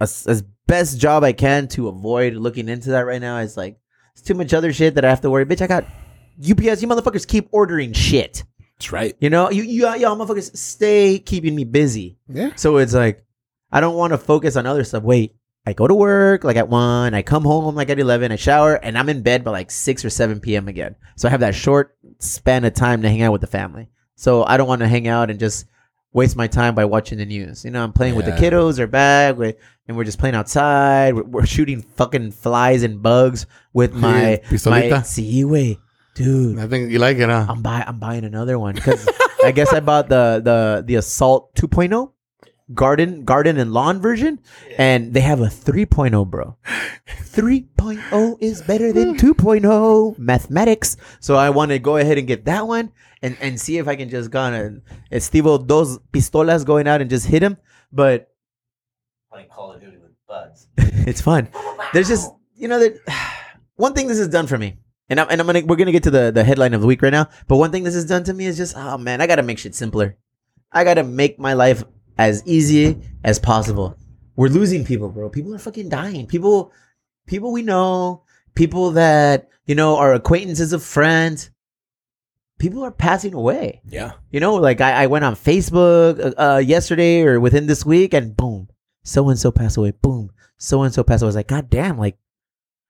s- a s- as best job I can to avoid looking into that right now. Is like it's too much other shit that I have to worry. Bitch, I got UPS. You motherfuckers keep ordering shit. That's right. You know, you you y'all motherfuckers stay keeping me busy. Yeah. So it's like I don't want to focus on other stuff. Wait, I go to work like at one, I come home like at eleven, I shower, and I'm in bed by like six or seven p.m. again. So I have that short span of time to hang out with the family. So I don't want to hang out and just waste my time by watching the news. You know, I'm playing with the kiddos, they're back, we and we're just playing outside. We're, we're shooting fucking flies and bugs with my my. Pistolita? See, wait, dude. I think you like it, huh? I'm buy I'm buying another one because I guess I bought the the the Assault 2.0 garden garden and lawn version, and they have a 3.0, bro. 3.0 is better than 2.0 mathematics. So I want to go ahead and get that one and and see if I can just go on and Estivo dos pistolas going out and just hit him. But Playing Call of Duty with buds. it's fun. There's just you know that one thing this has done for me, and I'm and I'm gonna we're gonna get to the the headline of the week right now. But one thing this has done to me is just oh man, I gotta make shit simpler. I gotta make my life as easy as possible. We're losing people, bro. People are fucking dying. People, people we know, people that you know are acquaintances of friends. People are passing away. Yeah. You know, like I, I went on Facebook uh, uh, yesterday or within this week, and boom, so and so passed away. Boom, so and so passed. I was like, God damn, like,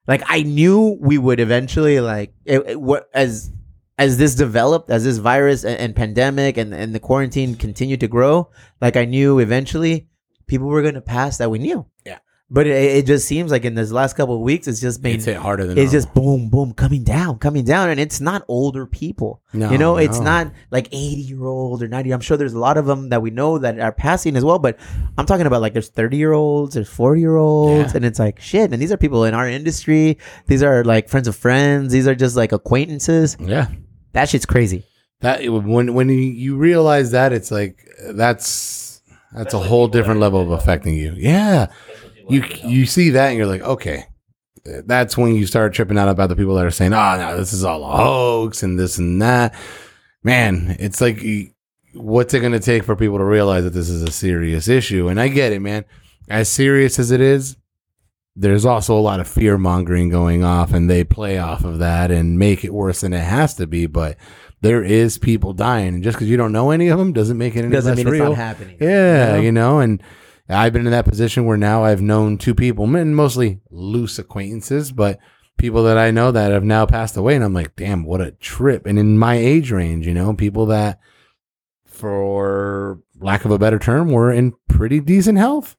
like I knew we would eventually like it, it- what as as this developed, as this virus and, and pandemic and and the quarantine continued to grow. Like I knew eventually people were gonna pass that we knew. Yeah. But it, it just seems like in this last couple of weeks, it's just been It's hit harder than it's normal. just boom, boom, coming down, coming down, and it's not older people. No, you know, it's not like eighty year old or ninety. I'm sure there's a lot of them that we know that are passing as well. But I'm talking about like there's thirty year olds, there's forty year olds, Yeah. and it's like shit. And these are people in our industry. These are like friends of friends. These are just like acquaintances. yeah. That shit's crazy. that when when you, you realize that it's like that's that's a whole different level of affecting you. Yeah, you you see that and you're like, okay, that's when you start tripping out about the people that are saying, oh no, this is all a hoax and this and that. Man, it's like, what's it going to take for people to realize that this is a serious issue? And I get it, man. As serious as it is, there's also a lot of fear mongering going off, and they play off of that and make it worse than it has to be. But there is people dying, and just because you don't know any of them doesn't make it any Doesn't less mean it's real. not happening. Yeah, You know? you know, and I've been in that position where now I've known two people, mostly loose acquaintances, but people that I know that have now passed away, and I'm like, damn, what a trip. And in my age range, you know, people that, for lack of a better term, were in pretty decent health.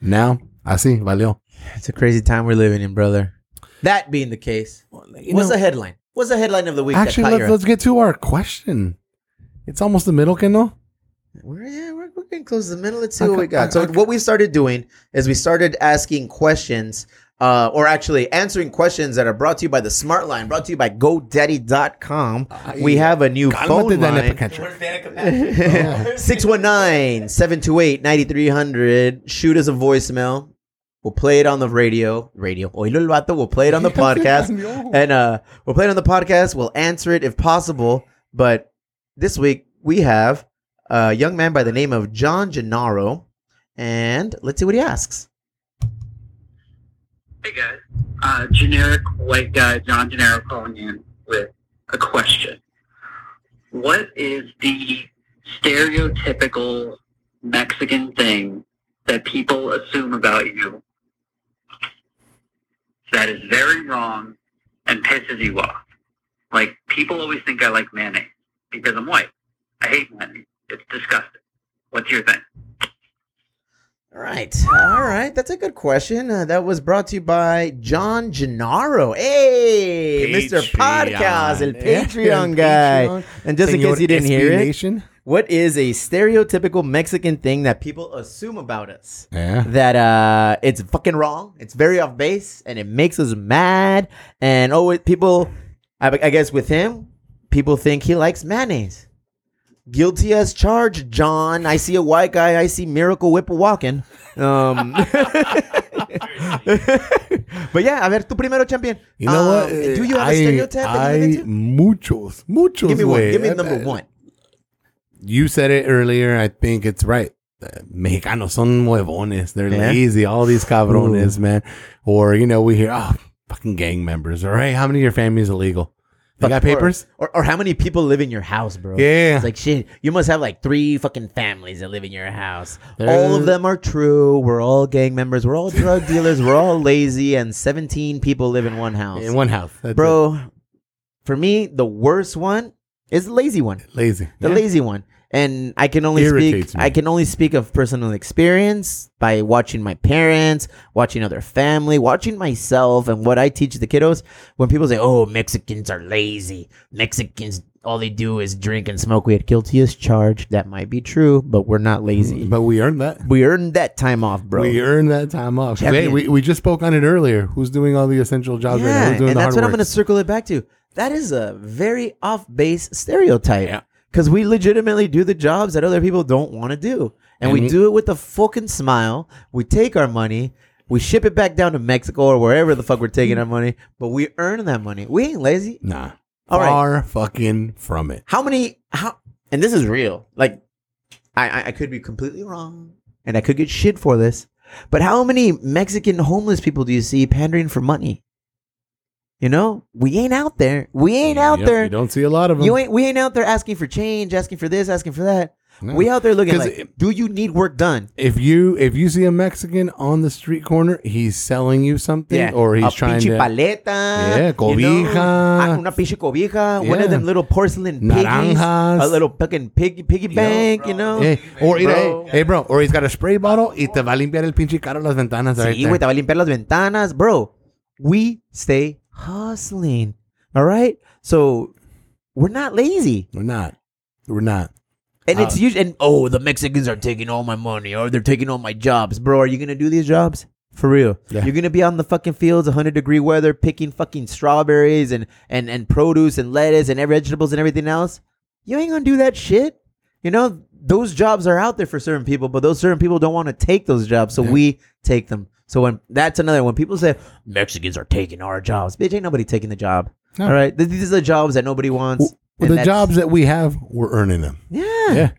Now, I see, valió. It's a crazy time we're living in, brother. That being the case, You what's know, the headline? What's the headline of the week? actually, let's, let's get to our question. It's almost the middle, no? We're, yeah, we're, we're getting close to the middle. Let's see what we got. So what we started doing is we started asking questions, uh, or actually answering questions that are brought to you by the Smart Line, brought to you by GoDaddy.com. we have a new phone line. Pecacho. Where's Danica Patrick? 619-728-9300. Shoot us a voicemail. We'll play it on the radio. Radio. Oílo el vato. We'll play it on the podcast. And uh, we'll play it on the podcast. We'll answer it if possible. But this week we have a young man by the name of John Gennaro. And let's see what he asks. Hey guys, uh, generic white guy John Gennaro calling in with a question. What is the stereotypical Mexican thing that people assume about you that is very wrong and pisses you off? Like people always think I like mayonnaise because I'm white. I hate mayonnaise. It's disgusting. What's your thing? All right. All right. That's a good question. Uh, that was brought to you by John Gennaro. Hey, Mr. Podcast, el Yeah, Patreon guy. Patreon. And just in case you didn't hear it, what is a stereotypical Mexican thing that people assume about us? Yeah. that uh it's fucking wrong. It's very off base and it makes us mad. And oh, it, people, I, I guess with him, people think he likes mayonnaise. Guilty as charged, John. I see a white guy. I see Miracle Whip walking. Um, but yeah, a ver, tú primero, champion. You know what? Do you have I, a stereotype that you live I, muchos, muchos. Give me one. Give me number one. You said it earlier. I think it's right. Mexicanos son huevones. They're Yeah? lazy. All these cabrones, man. Or, you know, we hear, oh, fucking gang members. Or, hey, how many of your family is illegal? They got papers? Or, or, how many people live in your house, bro? Yeah. It's like shit. You must have like three fucking families that live in your house. There- all of them are true. We're all gang members. We're all drug dealers. We're all lazy, and seventeen people live in one house. In one house. That's bro. For me, the worst one is the lazy one. Lazy. The Yeah. lazy one. And I can only Irritates speak me. I can only speak of personal experience by watching my parents, watching other family, watching myself and what I teach the kiddos. When people say, "Oh, Mexicans are lazy. Mexicans all they do is drink and smoke." We had guilty as charged. That might be true, but we're not lazy. Mm, but we earned that. we earned that time off, bro. We earned that time off. Hey, we, we just spoke on it earlier. Who's doing all the essential jobs right now? yeah, Who's doing and that's what I'm going to circle it back to. That is a very off base stereotype. Yeah. Because we legitimately do the jobs that other people don't want to do. And, And we we- do it with a fucking smile. We take our money, we ship it back down to Mexico or wherever the fuck we're taking our money, but we earn that money. We ain't lazy. Nah. All right. Far fucking from it. How many, how, and this is real. Like, I, I, I could be completely wrong and I could get shit for this, but how many Mexican homeless people do you see pandering for money? You know, we ain't out there. We ain't out Yep, there. You don't see a lot of them. You ain't we ain't out there asking for change, asking for this, asking for that. No. We out there looking 'Cause like, it- do you need work done? if you if you see a Mexican on the street corner, he's selling you something, or he's a trying pinche to paleta, Yeah, you know, cobija. ah, una pinche cobija, one Yeah. of them little porcelain piggies, Naranjas. a little fucking piggy piggy bank, you know. Hey, or Bro. hey, hey, bro, or he's got a spray bottle y te va a limpiar el pinche carro las ventanas. right Sí, there. güey, te va a limpiar las ventanas, bro. We stay hustling, all right. So we're not lazy. We're not. We're not. And Uh, it's usually, and oh, the Mexicans are taking all my money or they're taking all my jobs. Bro, are you going to do these jobs? For real. Yeah. You're going to be on the fucking fields, 100 degree weather, picking fucking strawberries and, and, and produce and lettuce and vegetables and everything else? you ain't gonna do that shit. You know, those jobs are out there for certain people, but those certain people don't want to take those jobs, so we take them. So when that's another when people say Mexicans are taking our jobs, bitch, ain't nobody taking the job. No. All right, these are the jobs that nobody wants. Well, and the jobs that we have, we're earning them. yeah, Yeah.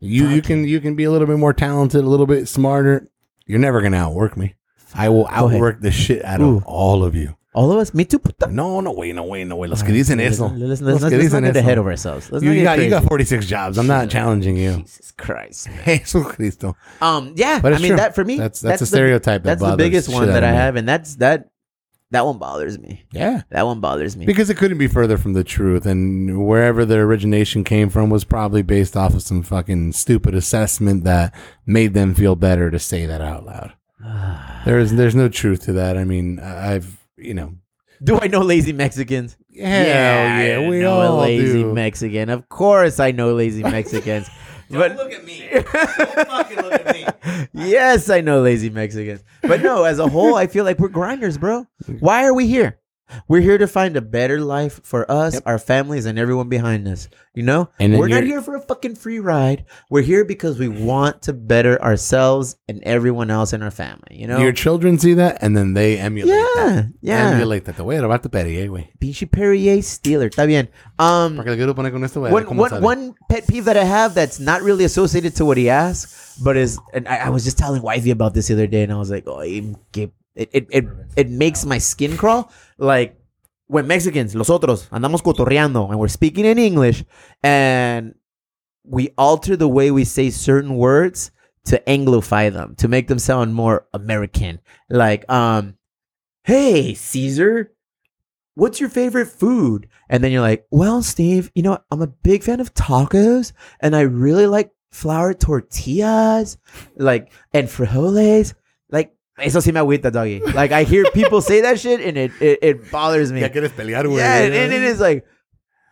You you can you can be a little bit more talented, a little bit smarter. You're never gonna outwork me. I will outwork the shit out Ooh. of all of you. All of us, me too. puta. No, no way, no way, no way. Los que dicen eso. Listen, listen, Los let's, que let's not get ahead of ourselves. Let's You, get got you got 46 jobs. I'm not challenging you. Jesus Christ. man. Jesus Cristo. Um, yeah, But I mean true. that for me. That's- that's a the- stereotype that that's the biggest the one that I me. have, and that's that. That one bothers me. Yeah. That one bothers me. Because it couldn't be further from the truth, and wherever the origination came from was probably based off of some fucking stupid assessment that made them feel better to say that out loud. There's there's no truth to that. I mean, I've you know, Do I know lazy Mexicans? hell yeah, I we know all a lazy do. Mexican. Of course, I know lazy Mexicans. Don't but look at me. Don't fucking look at me. yes, I know lazy Mexicans. But no, as a whole, I feel like we're grinders, bro. Why are we here? We're here to find a better life for us, our families, and everyone behind us. You know, And we're not here for a fucking free ride. We're here because we want to better ourselves and everyone else in our family. You know, Your children see that, and then they emulate yeah, that. yeah. Emulate that. Te voy a robar tu Perrier, güey. Pinche Perrier Steeler. Está bien. Um, Porque le quiero poner con esto, güey. a ver one, one, sale. one pet peeve that I have that's not really associated to what he asked, but is, and I, I was just telling Wifey about this the other day, and I was like, oh, it, it, it, it, it makes my skin crawl. Like, when Mexicans, los otros, andamos cotorreando, and we're speaking in English, and we alter the way we say certain words to anglify them, to make them sound more American. Like, um, hey, Caesar, what's your favorite food? And then you're like, well, Steve, you know, I'm a big fan of tacos and I really like flour tortillas, like, and frijoles. Like, eso sí me agüita, doggy. Like, I hear people say that shit and it, it, it bothers me. Ya quieres pelear, güey. Yeah, and, and it is like,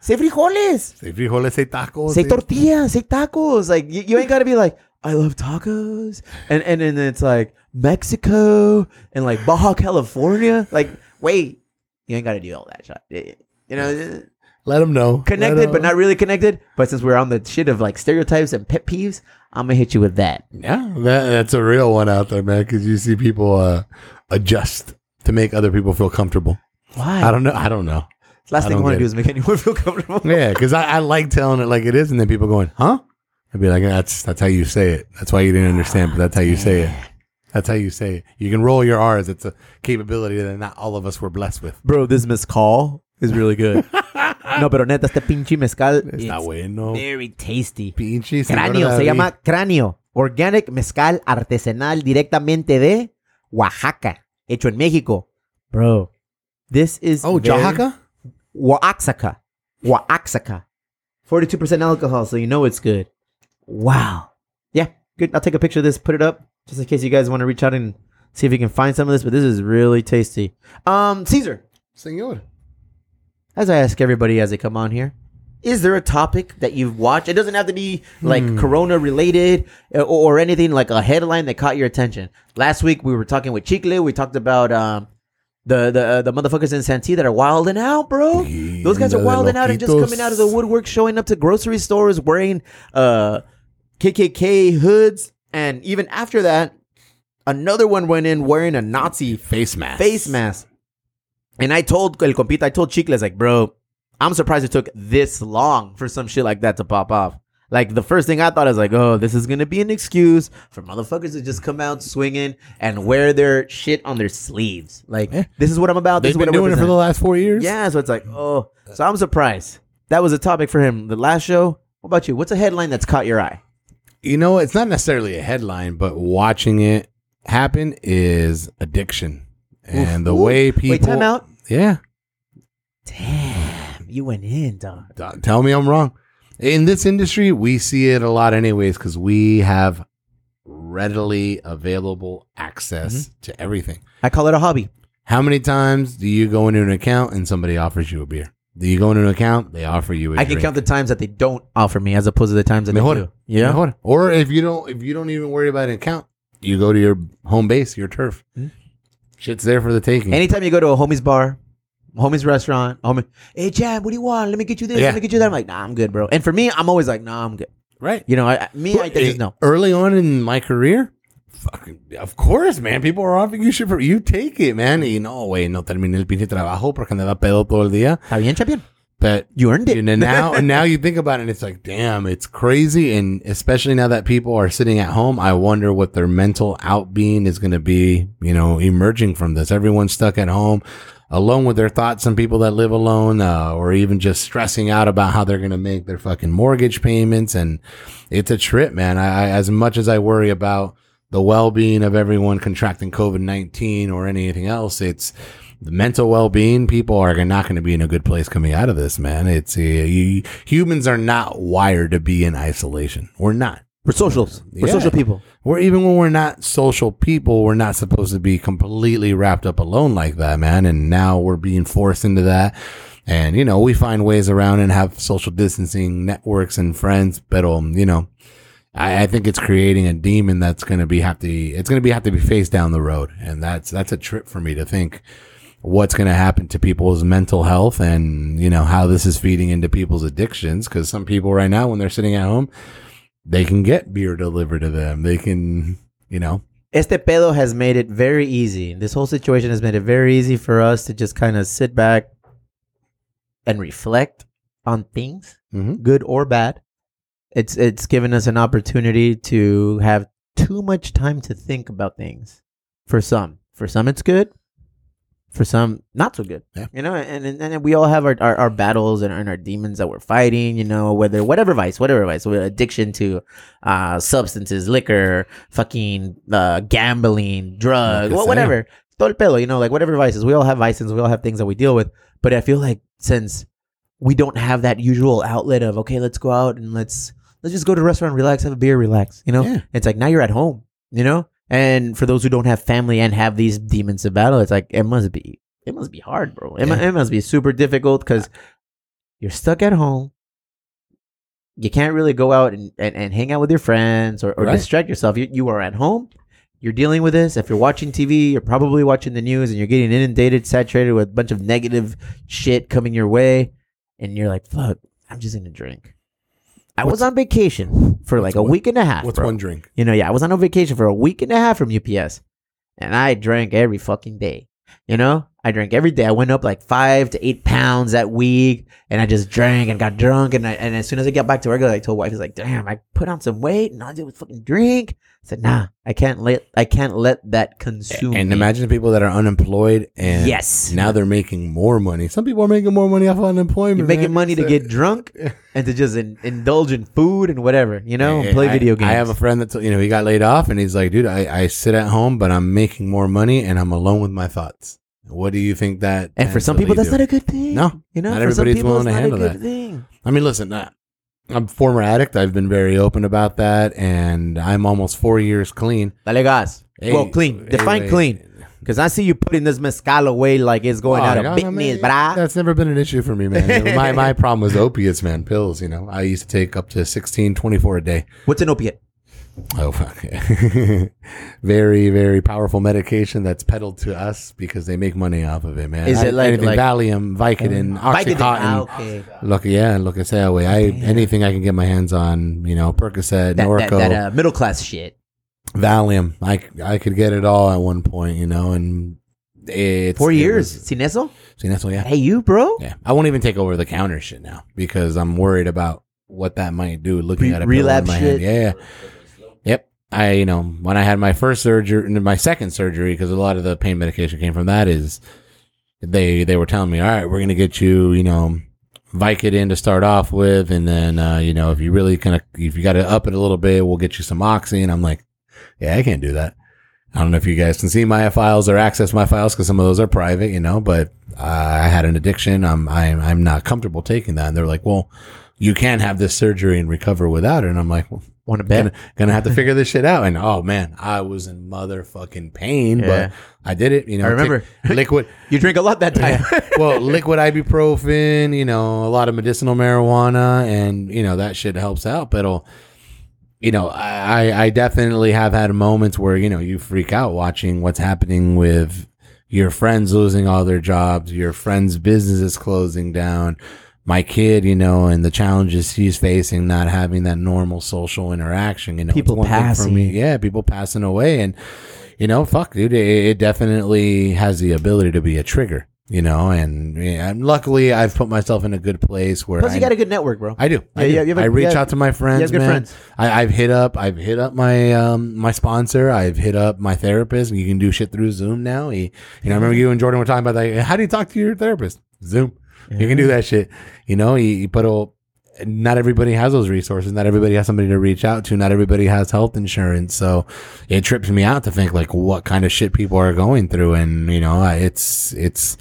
say frijoles, Say frijoles, say tacos. say eh. tortillas, say tacos. Like, you, you ain't got to be like, I love tacos. And, and then it's like, Mexico and like Baja California. Like, wait, you ain't got to do all that shit. You know, Let them know. connected Let 'em- but not really connected. But since we're on the shit of like stereotypes and pet peeves, I'm gonna hit you with that. Yeah, that, that's a real one out there, man. Because you see people uh, adjust to make other people feel comfortable. Why? I don't know. I don't know. Last I thing I want to do is make anyone feel comfortable. Yeah, because I, I like telling it like it is, and then people going, "Huh?" I'd be like, "That's that's how you say it. That's why you didn't understand, but that's how you say it. That's how you say it. You can roll your R's. It's a capability that not all of us were blessed with. Bro, this mezcal is really good. no, pero neta, este pinche mezcal Está it's bueno. very tasty. Pinche señor Cráneo, se David. llama cráneo. Organic mezcal artesanal directamente de Oaxaca. Hecho en México. Bro, this is Oh, very- Oaxaca. Oaxaca. Oaxaca. 42% alcohol, so you know it's good. Wow. Yeah, good. I'll take a picture of this, put it up, just in case you guys want to reach out and see if you can find some of this, but this is really tasty. Um, Caesar, Señor. As I ask everybody as they come on here, is there a topic that you've watched? It doesn't have to be like Corona related uh, or, or anything like a headline that caught your attention. Last week we were talking with Chicle. We talked about um, the the uh, the motherfuckers in Santee that are wilding out, bro. Those guys are wilding out and just coming out of the woodwork, showing up to grocery stores wearing uh, KKK hoods, and even after that, another one went in wearing a Nazi Face mask. face mask. And I told El Compita, I told Chicles, like, bro, I'm surprised it took this long for some shit like that to pop off. Like, the first thing I thought is like, oh, this is going to be an excuse for motherfuckers to just come out swinging and wear their shit on their sleeves. Like, Yeah. this is what I'm about. This They've is what been I doing it for the last four years. Yeah, so it's like, oh. So I'm surprised. That was a topic for him. The last show, what about you? What's a headline that's caught your eye? You know, it's not necessarily a headline, but watching it happen is addiction. And the way people. Wait, time out. Yeah. Damn, you went in, dog. Don't Tell me I'm wrong. In this industry, we see it a lot, anyways, because we have readily available access to everything. I call it a hobby. How many times do you go into an account and somebody offers you a beer? Do you go into an account, they offer you a I can drink? count the times that they don't offer me as opposed to the times that Mejor. they do. Yeah. Mejor. Or if you don't if you don't even worry about an account, you go to your home base, your turf. Hmm. Shit's there for the taking. Anytime you go to a homie's bar, homie's restaurant. Homie, hey Chad, what do you want? Let me get you this. Yeah. Let me get you that. I'm like, nah, I'm good, bro. And for me, I'm always like, nah, I'm good. Right. You know, I, I- me, I think eh, Hey, is no. Early on in my career, fucking, of course, man. People are offering you shit for you take it, man. Y no, güey, no terminé el pinche trabajo porque andaba pedo todo el día. Está bien, champion. But You earned it. And now, now you think about it, and it's like, damn, it's crazy. And especially now that people are sitting at home, I wonder what their mental out being is going to be. You know, emerging from this. Everyone's stuck at home. Alone with their thoughts, some people that live alone, uh, or even just stressing out about how they're going to make their fucking mortgage payments. And it's a trip, man. I, I, as much as I worry about the well being of everyone contracting COVID 19 or anything else, it's the mental well being. People are not going to be in a good place coming out of this, man. It's uh, you, humans are not wired to be in isolation. We're not. We're socials. We're Yeah. social people. We're even when we're not social people, we're not supposed to be completely wrapped up alone like that, man. And now we're being forced into that. And, you know, we find ways around and have social distancing networks and friends, but, um, you know, I, I think it's creating a demon that's going to be have to, it's going to be have to be faced down the road. And that's, that's a trip for me to think what's going to happen to people's mental health and, you know, how this is feeding into people's addictions. Cause some people right now, when they're sitting at home, they can get beer delivered to them. They can, you know, Este pedo has made it very easy. This whole situation has made it very easy for us to just kind of sit back and reflect on things, Mhm. good or bad. It's it's given us an opportunity to have too much time to think about things. For some, for some it's good. For some, not so good. Yeah. You know, and and, and we all have our, our, our battles and our, and our demons that we're fighting. You know, whether whatever vice, whatever vice, addiction to uh, substances, liquor, fucking uh, gambling, drugs, Lo que wha- sea. whatever. Todo el pelo, you know, like whatever vices. We all have vices. We all have things that we deal with. But I feel like since we don't have that usual outlet of okay, let's go out and let's let's just go to a restaurant, relax, have a beer, relax. You know, Yeah. it's like now you're at home. You know, and for those who don't have family and have these demons to battle, it's like it must be it must be hard, bro. It, Yeah. it must be super difficult because you're stuck at home. You can't really go out and, and, and hang out with your friends or, or Right. distract yourself. You, you are at home. You're dealing with this. If you're watching TV, you're probably watching the news and you're getting inundated, saturated with a bunch of negative shit coming your way. And you're like, fuck, I'm just going to drink. I was on vacation for like a one- week and a half. what's bro. one drink? You know, yeah, I was on a vacation for a week and a half from UPS, and I drank every fucking day. You know, I drank every day. I went up like five to eight pounds that week, and I just drank and got drunk. And I, and as soon as I got back to work, I told wife, "He's like, damn, I put on some weight, and all I did was fucking drink." I said, "Nah, I can't let I can't let that consume." And me." imagine people that are unemployed and Yes. now they're making more money. Some people are making more money off of unemployment. you're making man. money to get drunk and to just in, indulge in food and whatever, you know, and play I- video games. I have a friend that you know he got laid off and he's like, dude, I, I sit at home, but I'm making more money and I'm alone with my thoughts. What do you think that? and for some people, that's not a good thing. No, you know, not for some everybody's people, willing to handle that. thing. I mean, listen, uh, I'm a former addict. I've been very open about that, and I'm almost four years clean. Dale gas. Hey, well, clean. Define hey. clean. Because I see you putting this mezcal away like it's going Oh, out of no, business, man, brah. That's never been an issue for me, man. my my problem was opiates, man. Pills, you know. I used to take up to 16, 24 a day. What's an opiate? Oh fuck. very, very powerful medication that's peddled to us because they make money off of it, man. Is I- it like- anything like- Valium, Vicodin, Vicodin. Ah, okay. Look, yeah, look at that way. I anything I can get my hands on, you know, Percocet, That, that, Norco, that uh, middle class shit. Valium. I I could get it all at one point, you know, and it's Four it years. was- Sin eso? See, that's yeah. Hey, you, bro. Yeah, I won't even take over the counter shit now because I'm worried about what that might do. Looking Re- at a relapse shit? hand. Yeah. I, you know, when I had my first surgery, and my second surgery, because a lot of the pain medication came from that, is they they were telling me, all right, we're gonna get you, you know, Vicodin to start off with, and then uh, you know, if you really kind of if you got to up it a little bit, we'll get you some oxy. And I'm like, yeah, I can't do that. I don't know if you guys can see my files or access my files because some of those are private, you know. But uh, I had an addiction. I'm I'm I'm not comfortable taking that. And they're like, well, you can't have this surgery and recover without it. And I'm like, well, Want to bet? gonna, gonna have to figure this shit out. And oh man, I was in motherfucking pain, Yeah. but I did it. You know, I remember. take liquid. You drink a lot that time. well, liquid ibuprofen, you know, a lot of medicinal marijuana, and you know that shit helps out. But it'll, you know, I I definitely have had moments where you know you freak out watching what's happening with your friends losing all their jobs, your friends' businesses closing down, my kid, you know, and the challenges he's facing, not having that normal social interaction, you know, People one thing for passing. me. Yeah, people passing away. And, you know, fuck, dude, it, it definitely has the ability to be a trigger, you know, and, and luckily I've put myself in a good place where Plus, I, you got a good network, bro. I do. I, Yeah, do. have a- I reach yeah, out to my friends, good man. friends. I, I've hit up, I've hit up my um my sponsor. I've hit up my therapist. You can do shit through Zoom now. He, you know, I remember you and Jordan were talking about that. How do you talk to your therapist? Zoom. You can do that shit. You know, put a. Not everybody has those resources. Not everybody has somebody to reach out to. Not everybody has health insurance. So it trips me out to think like what kind of shit people are going through. And you know, it's it's.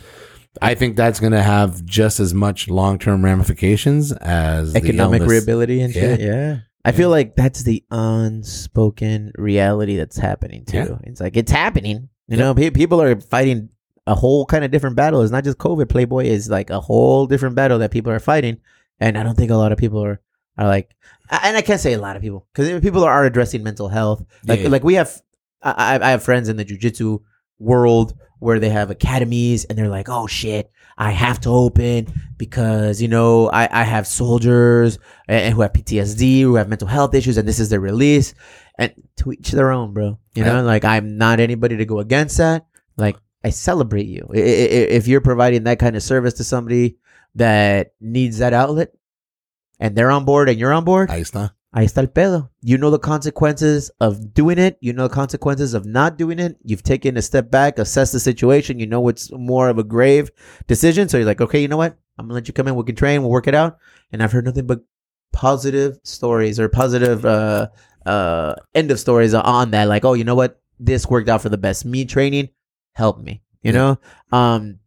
I think that's going to have just as much long term ramifications as Economic reliability and shit. Yeah. I feel like that's the unspoken reality that's happening too. Yeah. It's like it's happening. You know, pe- people are fighting a whole kind of different battle. It's not just COVID. Playboy is like a whole different battle that people are fighting, and I don't think a lot of people are are like. And I can't say a lot of people because people are addressing mental health. Like Yeah. like we have, I, I have friends in the jujitsu world where they have academies and they're like, oh shit, I have to open because you know I, I have soldiers and who have PTSD, who have mental health issues, and this is their release. And to each their own, bro. You know, Yeah. like I'm not anybody to go against that. Like I celebrate you if you're providing that kind of service to somebody that needs that outlet, and they're on board and you're on board. Ahí está. Ahí está el pedo. You know the consequences of doing it. You know the consequences of not doing it. You've taken a step back, assessed the situation. You know it's more of a grave decision. So you're like, okay, you know what? I'm gonna let you come in. We can train. We'll work it out. And I've heard nothing but positive stories or positive uh uh end of stories on that. Like, oh, you know what? This worked out for the best. Me training helped me. You Yeah. know, um.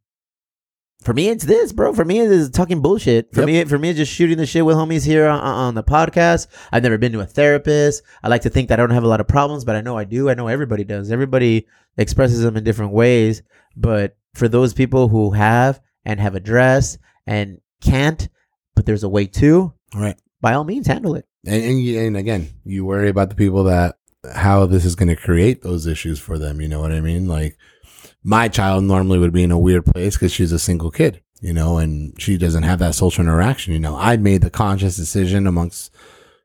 For me, it's this, bro. For me, it's talking bullshit. For Yep. me, for me, it's just shooting the shit with homies here on, on the podcast. I've never been to a therapist. I like to think that I don't have a lot of problems, but I know I do. I know everybody does. Everybody expresses them in different ways. But for those people who have and have addressed and can't, but there's a way to, right? by all means, handle it. And, and, and again, you worry about the people that how this is going to create those issues for them. You know what I mean? Like my child normally would be in a weird place because she's a single kid, you know, and she doesn't have that social interaction. You know, I made the conscious decision amongst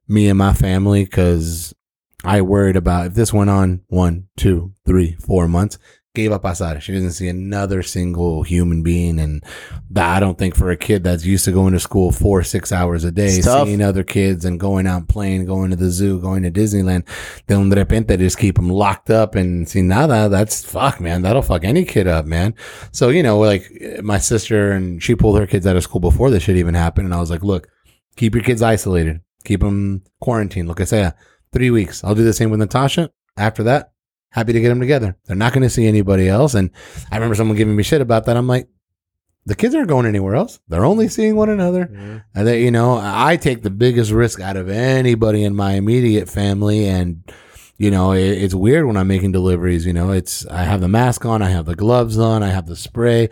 me and my family because I worried about if this went on one, two, three, four months. Gave up Asada. She doesn't see another single human being, and that I don't think for a kid that's used to going to school four, six hours a day, seeing other kids and going out playing, going to the zoo, going to Disneyland, then de repente just keep them locked up and see nada. That's fuck, man. That'll fuck any kid up, man. So you know, like my sister and she pulled her kids out of school before this shit even happened, and I was like, look, keep your kids isolated, keep them quarantined. Look, I say three weeks. I'll do the same with Natasha. After that, happy to get them together. They're not going to see anybody else. And I remember someone giving me shit about that. I'm like, the kids aren't going anywhere else. They're only seeing one another. And they, you know, I take the biggest risk out of anybody in my immediate family. And, you know, it, it's weird when I'm making deliveries. You know, it's, I have the mask on, I have the gloves on, I have the spray.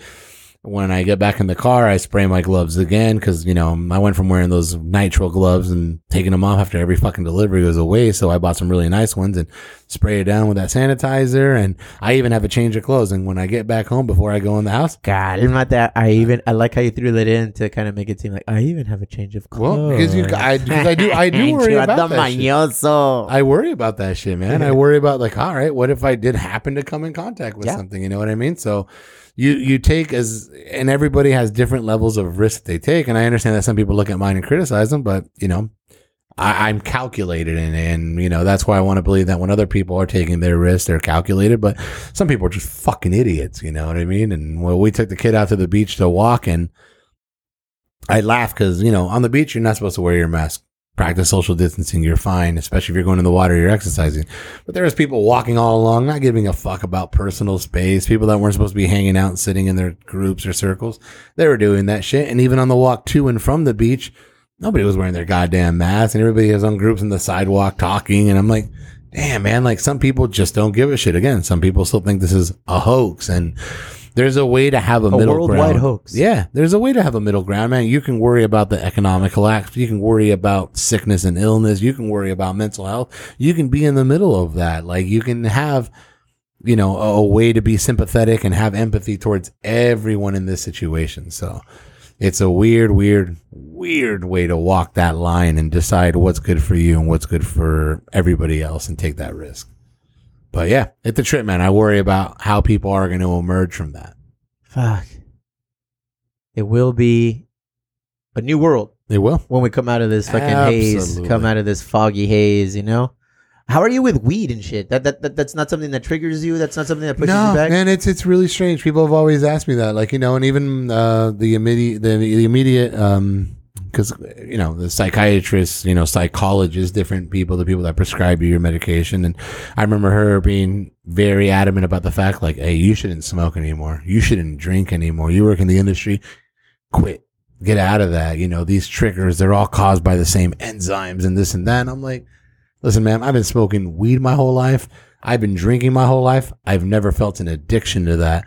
When I get back in the car, I spray my gloves again because, you know, I went from wearing those nitrile gloves and taking them off after every fucking delivery was away. So I bought some really nice ones and spray it down with that sanitizer. And I even have a change of clothes. And when I get back home before I go in the house, Calmate. I even I like how you threw that in to kind of make it seem like I even have a change of clothes. well, because you, I, I do, I do worry about that. shit. I worry about that shit, man. I worry about like, all right, what if I did happen to come in contact with Yeah. something? You know what I mean? So you you take as and everybody has different levels of risk they take, and I understand that some people look at mine and criticize them, but you know. I, I'm calculated and, and you know that's why I want to believe that when other people are taking their risks, they're calculated. But some people are just fucking idiots, you know what I mean? And well, we took the kid out to the beach to walk, and I laugh because you know on the beach you're not supposed to wear your mask. Practice social distancing, you're fine, especially if you're going in the water, you're exercising. But there was people walking all along, not giving a fuck about personal space. People that weren't supposed to be hanging out and sitting in their groups or circles, they were doing that shit. And even on the walk to and from the beach, nobody was wearing their goddamn mask, and everybody was on groups in the sidewalk talking. And I'm like, damn, man, like some people just don't give a shit. Again, some people still think this is a hoax, and there's a way to have a, A middle worldwide ground. hoax. Yeah, there's a way to have a middle ground, man. You can worry about the economic collapse. You can worry about sickness and illness. You can worry about mental health. You can be in the middle of that. Like you can have you know, a, a way to be sympathetic and have empathy towards everyone in this situation. So it's a weird, weird, weird way to walk that line and decide what's good for you and what's good for everybody else and take that risk. But yeah, it's a trip, man. I worry about how people are going to emerge from that. Fuck. It will be a new world They will. when we come out of this fucking haze, come out of this foggy haze, you know? How are you with weed and shit? That, that, that that's not something that triggers you. That's not something that pushes no, you back. man, it's it's really strange. People have always asked me that, like you know, and even uh, the immediate the, the immediate um because you know the psychiatrists, you know, psychologists, different people, the people that prescribe you your medication, and I remember her being very adamant about the fact, like, hey, you shouldn't smoke anymore, you shouldn't drink anymore, you work in the industry, quit, get out of that. You know, these triggers, they're all caused by the same enzymes and this and that. And I'm like, listen, man, I've been smoking weed my whole life. I've been drinking my whole life. I've never felt an addiction to that.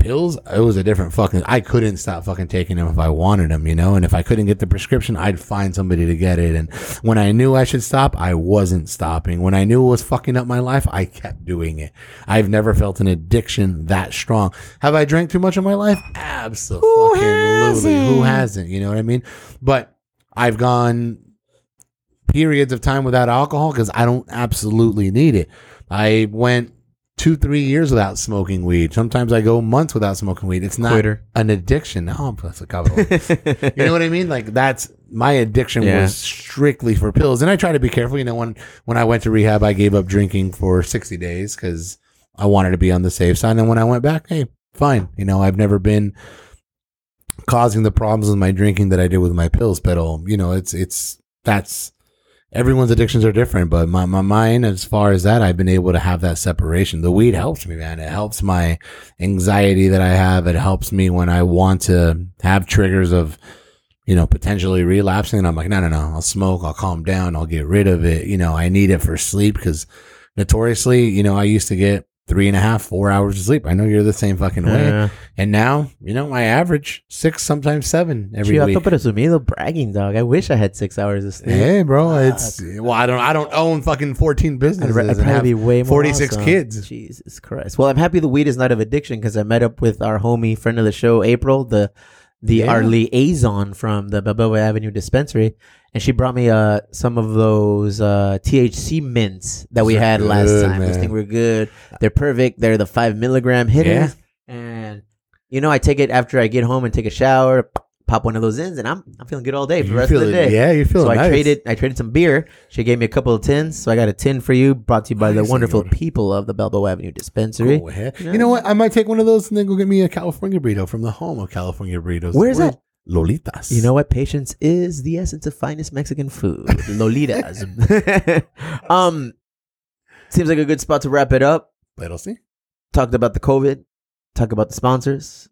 Pills, it was a different fucking. I couldn't stop fucking taking them if I wanted them, you know. And if I couldn't get the prescription, I'd find somebody to get it. And when I knew I should stop, I wasn't stopping. When I knew it was fucking up my life, I kept doing it. I've never felt an addiction that strong. Have I drank too much in my life? Absolutely. Who hasn't? Who hasn't? You know what I mean? But I've gone periods of time without alcohol because I don't absolutely need it. I went two, three years without smoking weed. Sometimes I go months without smoking weed. It's not Quitter. an addiction. No, that's a couple. you know what I mean? Like that's my addiction Yeah. was strictly for pills, and I try to be careful. You know, when when I went to rehab, I gave up drinking for sixty days because I wanted to be on the safe side. And when I went back, hey, fine. You know, I've never been causing the problems with my drinking that I did with my pills. But um, you know, it's it's that's everyone's addictions are different. But my my mine, as far as that, I've been able to have that separation. The weed helps me, man. It helps my anxiety that I have. It helps me when I want to have triggers of you know, potentially relapsing. And I'm like, no, no, no, I'll smoke. I'll calm down. I'll get rid of it. You know, I need it for sleep because notoriously, you know, I used to get three and a half, four hours of sleep. I know you're the same fucking way. Yeah. And now, you know, I average six, sometimes seven every Chivato week. presumido bragging, dog. I wish I had six hours of sleep. Hey, bro, it's well, I don't, I don't own fucking fourteen I'd, I'd probably have be way more 46 awesome. kids. Jesus Christ. Well, I'm happy the weed is not of addiction because I met up with our homie, friend of the show, April, the the Yeah. our liaison from the Balboa Avenue dispensary, and she brought me uh some of those uh THC mints that we Those are had last good, time. Those man. things were good. They're perfect. They're the five milligram hitters, and you know I take it after I get home and take a shower. Pop one of those in, and I'm I'm feeling good all day for the rest of the day. yeah, you're feeling So I traded I traded some beer. She gave me a couple of tins, so I got a tin for you, brought to you by the Nice, wonderful senor. people of the Balboa Avenue Dispensary. Go ahead. You know what? I might take one of those and then go get me a California burrito from the home of California burritos. Where's that? Lolitas. You know what? Patience is the essence of finest Mexican food. Lolitas. um, seems like a good spot to wrap it up. Pero sí. Talked about the COVID. Talked about the sponsors.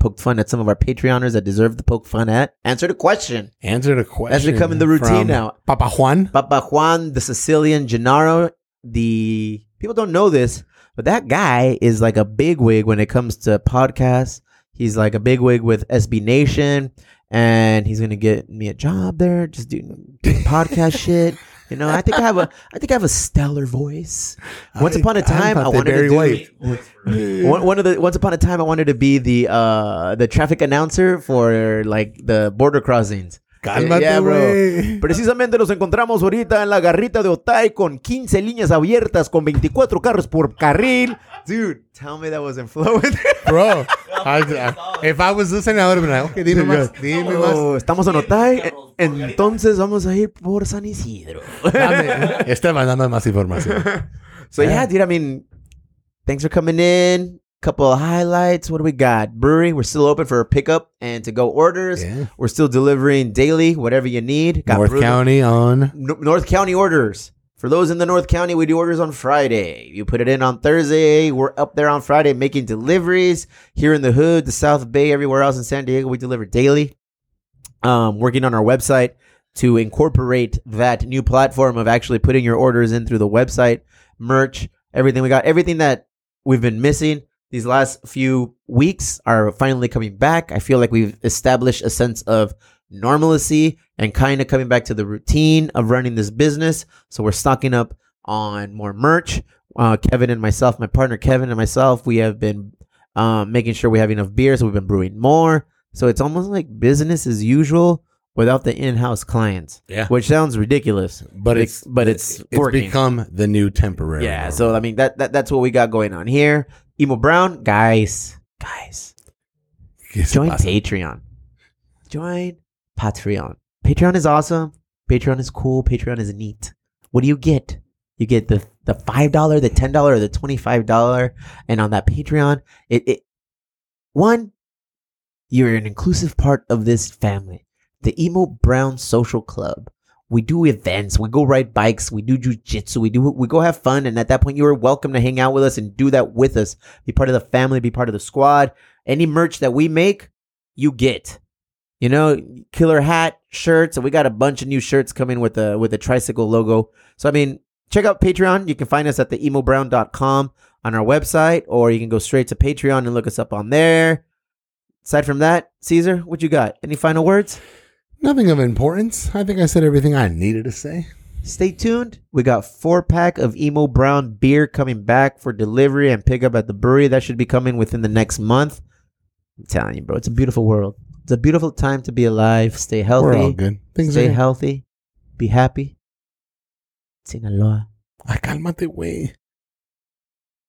Poked fun at some of our Patreoners that deserve the poke fun at. Answered a question. Answer the question. That's becoming the routine now. Papa Juan. Papa Juan, the Sicilian Gennaro, the people don't know this, but that guy is like a bigwig when it comes to podcasts. He's like a bigwig with SB Nation, and he's gonna get me a job there, just doing, doing podcast shit. You know, I think I have a, I think I have a stellar voice. Once I- upon a I time, I, they wanted to Barry do. White. One, one of the once upon a time, I wanted to be the uh the traffic announcer for like the border crossings. Cálmate, Yeah, bro. Precisamente nos encontramos ahorita en la garrita de Otay con 15 líneas abiertas con 24 carros por carril. Dude, tell me that wasn't flowing. Bro, I, I- if I was listening, I would have been like, okay, dime más, dime más. Oh, estamos en Otay, entonces vamos a ir por San Isidro. Dame, Esteban, dame más información. So yeah, dude, I mean, thanks for coming in. Couple of highlights. What do we got? Brewery, we're still open for pickup and to go orders. Yeah. We're still delivering daily, whatever you need. Got North brew- County on. N- North County orders. For those in the North County, we do orders on Friday. You put it in on Thursday. We're up there on Friday making deliveries. Here in the hood, the South Bay, everywhere else in San Diego, we deliver daily. Um, working on our website to incorporate that new platform of actually putting your orders in through the website, merch, everything we got, everything that we've been missing these last few weeks are finally coming back. I feel like we've established a sense of normalcy and kind of coming back to the routine of running this business. So we're stocking up on more merch. Uh, Kevin and myself, my partner Kevin and myself, we have been um, making sure we have enough beer, so we've been brewing more. So it's almost like business as usual without the in-house clients, Yeah. which sounds ridiculous. But Bec- it's but it's it's working. become the new temporary. Yeah, so I mean that, that that's what we got going on here. Emo Brown, guys, guys, join awesome. Patreon. Join Patreon. Patreon is awesome. Patreon is cool. Patreon is neat. What do you get? You get the the five dollar, the ten dollar, or the twenty five dollar, and on that Patreon, it, it one, you're an inclusive part of this family, the Emo Brown Social Club. We do events, we go ride bikes, we do jujitsu, we do we go have fun, and at that point, you are welcome to hang out with us and do that with us. Be part of the family, be part of the squad. Any merch that we make, you get. You know, killer hat, shirts, and we got a bunch of new shirts coming with a with a tricycle logo. So I mean, check out Patreon. You can find us at the emobrown.com on our website, or you can go straight to Patreon and look us up on there. Aside from that, Caesar, what you got? Any final words? Nothing of importance. I think I said everything I needed to say. Stay tuned. We got four pack of Emo Brown beer coming back for delivery and pickup at the brewery. That should be coming within the next month. I'm telling you, bro, it's a beautiful world. It's a beautiful time to be alive. Stay healthy. We're all good. Things Stay are. healthy. Be happy. Sinaloa. Ay, cálmate, güey.